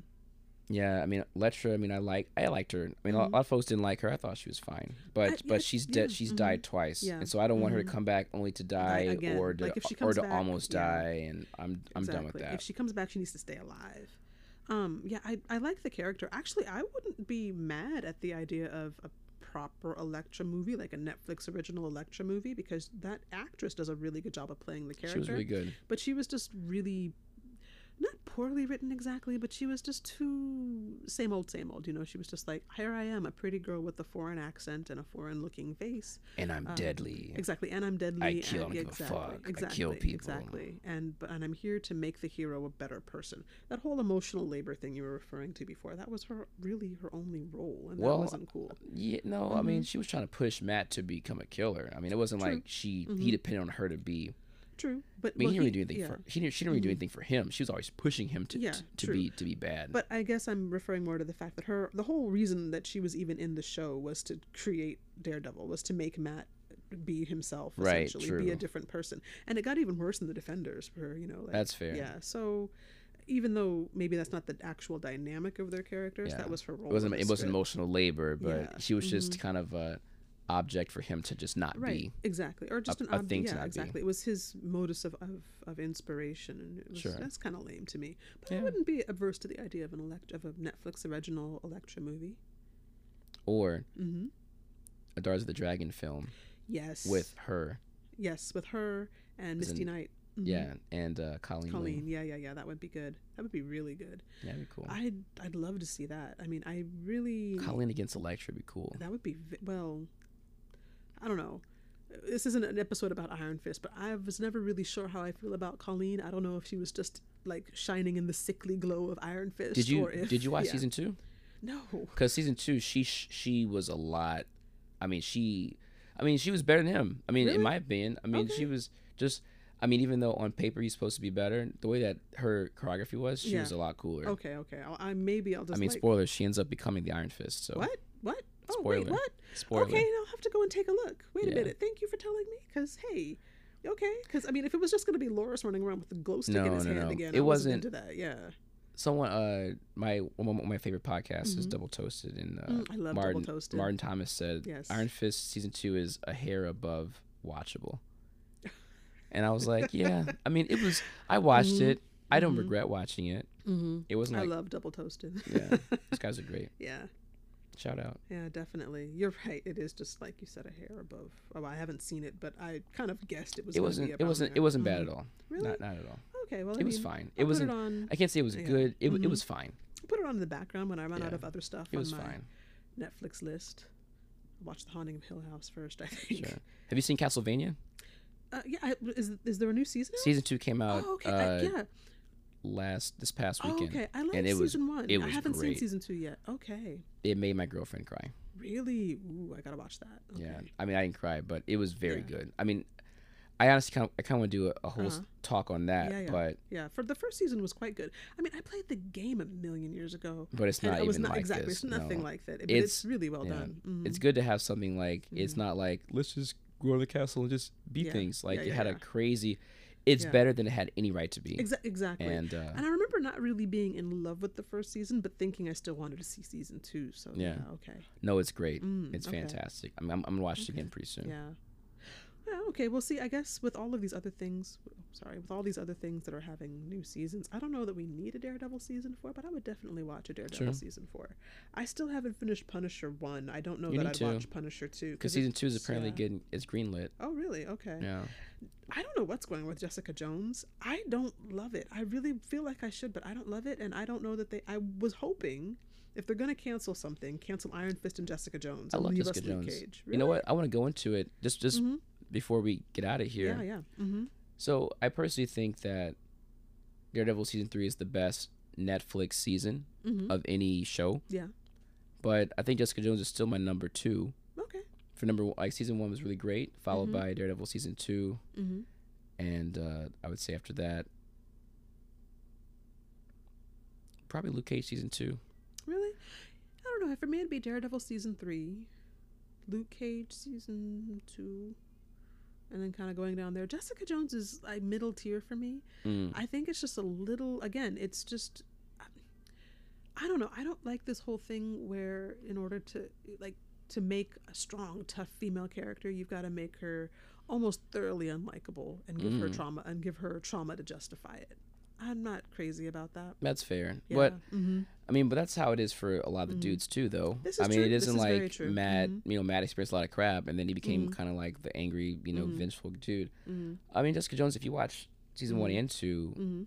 Yeah, I mean Letra. I mean I like I liked her. I mean a Mhm. lot of folks didn't like her. I thought she was fine, but I- but yeah, she's yeah, dead. She's mhm. died twice, Yeah, and so I don't want her to mhm. come back only to die again. or to Like, or to back, almost yeah. die. And I'm I'm done with that. If she comes back, she needs to stay alive. Um, yeah, I, I like the character. Actually, I wouldn't be mad at the idea of a proper Elektra movie, like a Netflix original Elektra movie, because that actress does a really good job of playing the character. she was really good. But she was just really not poorly written exactly, but she was just too same old, same old. You know, she was just like, here I am, a pretty girl with a foreign accent and a foreign-looking face. And I'm Um, deadly. Exactly, and I'm deadly. kill, I and, don't give a exactly. I Exactly, kill people. Exactly, and but and I'm here to make the hero a better person. That whole emotional labor thing you were referring to before, that was her really her only role, and Well, that wasn't cool. Yeah, no, I mean she was trying to push Matt to become a killer. I mean it wasn't True. like she Mhm. he depended on her to be. True, but I mean well, he didn't really do anything yeah. for she didn't she didn't really do Mhm. anything for him. She was always pushing him to Yeah, to, to be to be bad. But I guess I'm referring more to the fact that her the whole reason that she was even in the show was to create Daredevil, was to make Matt be himself, Right, essentially be a different person. And it got even worse in the Defenders, for you know, like, That's fair. Yeah, so even though maybe that's not the actual dynamic of their characters, Yeah. that was her role. it wasn't it wasn't emotional labor, but she was just mhm. kind of a object for him to just not right be. exactly or just a- an a ob- thing to yeah not be. exactly it was his modus of, of, of inspiration and it was Sure. that's kind of lame to me but i wouldn't be averse to the idea of an elect of a netflix original elektra movie Or mm-hmm. a Daughters of the Dragon film yes with her. yes with her and misty in- knight Mhm. Yeah, and uh, Colleen. colleen Lee. yeah yeah yeah that would be good that would be really good Yeah, that'd be cool. i'd i'd love to see that i mean i really Colleen against Elektra would be cool. That would be well. I don't know. This isn't an episode about Iron Fist, but I was never really sure how I feel about Colleen. I don't know if she was just like shining in the sickly glow of Iron Fist. Did you or if, did you watch yeah. season two? No. Because season two, she she was a lot I mean, she, I mean, she was better than him. I mean, Really? in my opinion, I mean, Okay. she was just. I mean, even though on paper he's supposed to be better, the way that her choreography was, she Yeah. was a lot cooler. Okay, okay. I'll, I maybe I'll just. I mean, like spoilers. She ends up becoming the Iron Fist. So what? What? Oh wait, what? spoiler. Okay, I'll have to go and take a look. Wait a minute. Thank you for telling me. Because hey, okay. Because I mean, if it was just gonna be Loris running around with the glow stick in his no, hand no. again, It I wasn't wasn't- into that. Yeah. Someone, uh, my one of my favorite podcasts is Mhm. Double Toasted, and uh, Mm, I love Martin Double Toasted. Martin Thomas said Yes. Iron Fist season two is a hair above watchable. And I was like, yeah. I mean, it was. I watched Mhm. it. I don't Mhm. regret watching it. Mm-hmm. It wasn't I love double toasted. yeah, these guys are great. yeah. Shout out. Yeah, definitely. You're right. It is just like you said, a hair above. Oh, I haven't seen it, but I kind of guessed it was. It wasn't. Be It wasn't. It wasn't bad at all. Really? Not, not at all. Okay. Well, I It was mean, fine. I'll It wasn't. It on. I can't say it was Yeah. good. It, wa- it was fine. Put it on in the background when I run out of other stuff. It was on my fine. Netflix list. Watch The Haunting of Hill House first. I think. Sure. Have you seen Castlevania? Uh, yeah. I, is is there a new season? Season two came out Oh, okay. uh, I, yeah. Last this past Oh, weekend. okay. I like and it was- season one. it I haven't seen season two yet. Okay. It made my girlfriend cry. Really? Ooh, I gotta watch that. Okay. Yeah. I mean, I didn't cry, but it was very Yeah. good. I mean, I honestly kind of, I kind of want to do a, a whole Uh-huh. talk on that, Yeah, yeah. but Yeah. For the first season was quite good. I mean, I played the game a million years ago. but it's not it was not like exactly. this. It's nothing no. like that. But it's, It's- really well yeah. done. Mhm. It's good to have something like it's Mhm. not like let's just go to the castle and just beat things. Like it had a crazy. It's Yeah. better than it had any right to be. Exa- exactly. And uh, And I remember not really being in love with the first season, but thinking I still wanted to see season two. So yeah, Yeah. okay, no, it's great. Mm, it's okay. fantastic. I'm, I'm, I'm gonna watch it again pretty soon. yeah, Okay, well, see, I guess with all of these other things, sorry, with all these other things that are having new seasons, I don't know that we need a Daredevil season four, but I would definitely watch a Daredevil Sure. season four. I still haven't finished Punisher one. I don't know You that I'd to. watch Punisher two Because season two is apparently yeah. getting it's greenlit. Oh, really? Okay. Yeah. I don't know what's going on with Jessica Jones. I don't love it. I really feel like I should, but I don't love it, and I don't know that they. I was hoping if they're gonna cancel something, cancel Iron Fist and Jessica Jones. I love Jessica Jones. Cage. You know what? I want to go into it just just Mhm. Before we get out of here. Yeah, yeah. Mm-hmm. So I personally think that Daredevil season three is the best Netflix season Mm-hmm. of any show. Yeah. But I think Jessica Jones is still my number two. Okay. For number one, like season one was really great, followed Mhm. by Daredevil season two, Mm-hmm. and uh, I would say after that, probably Luke Cage season two. Really? I don't know. For me, it'd be Daredevil season three, Luke Cage season two, and then kind of going down there. Jessica Jones is like middle tier for me. Mm. I think it's just a little. Again, it's just. I don't know. I don't like this whole thing where, in order to like to make a strong, tough female character, you've got to make her almost thoroughly unlikable and give her Mm. trauma and give her trauma to justify it. I'm not crazy about that. That's fair. Yeah. But hmm I mean, but that's how it is for a lot of the Mhm. dudes too, though. This is I mean, true. it isn't is like. Matt. Mhm. You know, Matt experienced a lot of crap, and then he became Mhm. kind of like the angry, you know, Mhm. vengeful dude. hmm I mean, Jessica Jones. If you watch season one and two, hmm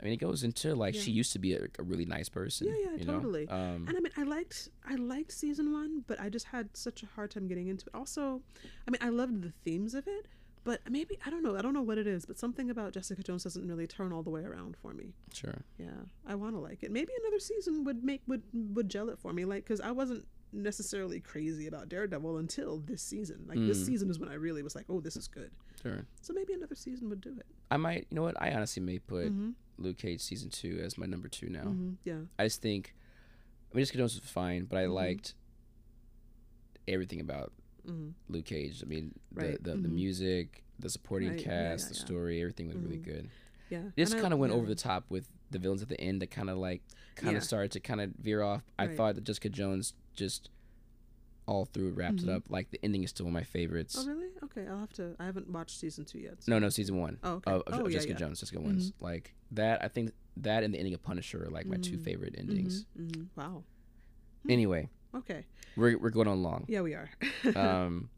I mean, it goes into like Yeah. she used to be a, a really nice person. Yeah, yeah, you know? totally. Um, And I mean, I liked I liked season one, but I just had such a hard time getting into it. Also, I mean, I loved the themes of it, but maybe I don't know. I don't know what it is, but something about Jessica Jones doesn't really turn all the way around for me. sure. Yeah, I want to like it. Maybe another season would make would would gel it for me, like because I wasn't necessarily crazy about Daredevil until this season. Like this Mm. season is when I really was like, oh, this is good. Sure. So maybe another season would do it. I might. You know what? I honestly may put hmm Luke Cage season two as my number two now. hmm Yeah. I just think. I mean, Jessica Jones was fine, but I Mhm. liked everything about hmm Luke Cage. I mean, Right, the, the, the mhm. music, the supporting Right, cast, yeah, the yeah. story, everything was really Mhm. good. Yeah. It just kind of went over the top with the villains at the end that kind of like kind of started to kind of veer off. I Right. thought that Jessica Jones just all through wrapped it up. Like the ending is still one of my favorites. Oh really? Okay, I'll have to. I haven't watched season two yet. so- No, no, season one Oh, okay. of, of, oh, Jessica. Jones. Jessica wins. Like that, I think that and the ending of Punisher are like my two favorite endings. Wow. Hmm. Anyway, Okay. we're we're going on long. Yeah, we are. Um,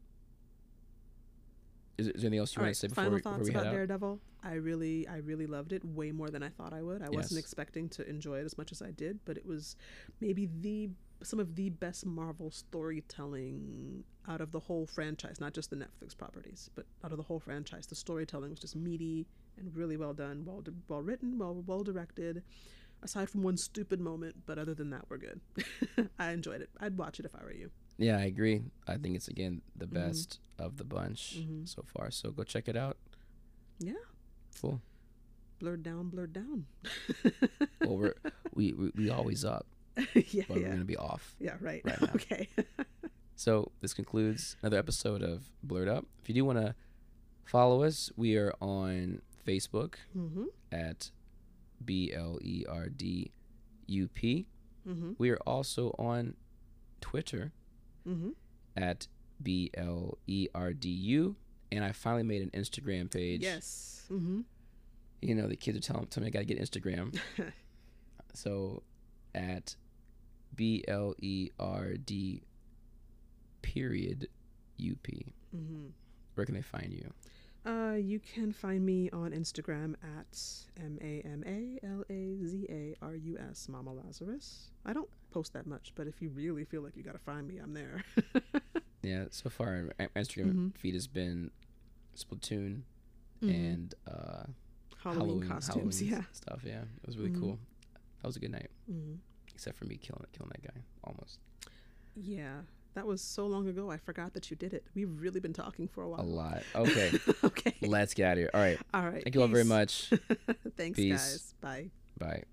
is, is there anything else you All want right. to say before, Final we- before thoughts head about out? Daredevil. I really, I really loved it way more than I thought I would. I wasn't expecting to enjoy it as much as I did, but it was maybe the some of the best Marvel storytelling out of the whole franchise, not just the Netflix properties, but out of the whole franchise. The storytelling was just meaty and really well done, well well written, well well directed. Aside from one stupid moment, but other than that, we're good. I enjoyed it. I'd watch it if I were you. Yeah, I agree. I think it's again the Mhm. best of the bunch Mhm. so far. So go check it out. Yeah. Cool. Blerd down, blerd down. Well, we're we we, we always up, yeah, but we're gonna be off. Yeah, right. right now. okay. So this concludes another episode of Blerd Up. If you do want to follow us, we are on Facebook mm-hmm. at B L E R D U P. Mm-hmm. We are also on Twitter Mm-hmm. at B L E R D U. And I finally made an Instagram page. Yes. Mm-hmm. You know, the kids are telling, telling me I got to get Instagram. So at B L E R D period U P. mm-hmm. Where can they find you? Uh, you can find me on Instagram at M A M A L A Z A R U S, Mama Lazarus. I don't post that much, but if you really feel like you gotta find me, I'm there. Yeah, so far my Instagram Mhm. feed has been Splatoon Mhm. and uh, Halloween, costumes, Halloween yeah. stuff. Yeah, it was really Mhm. cool. That was a good night, hmm except for me killing killing that guy almost Yeah, that was so long ago. I forgot that you did it. We've really been talking for a while. a lot. Okay, okay. let's get out of here. All right, All right. thank you all very much. Thanks, Peace. guys. Bye. Bye.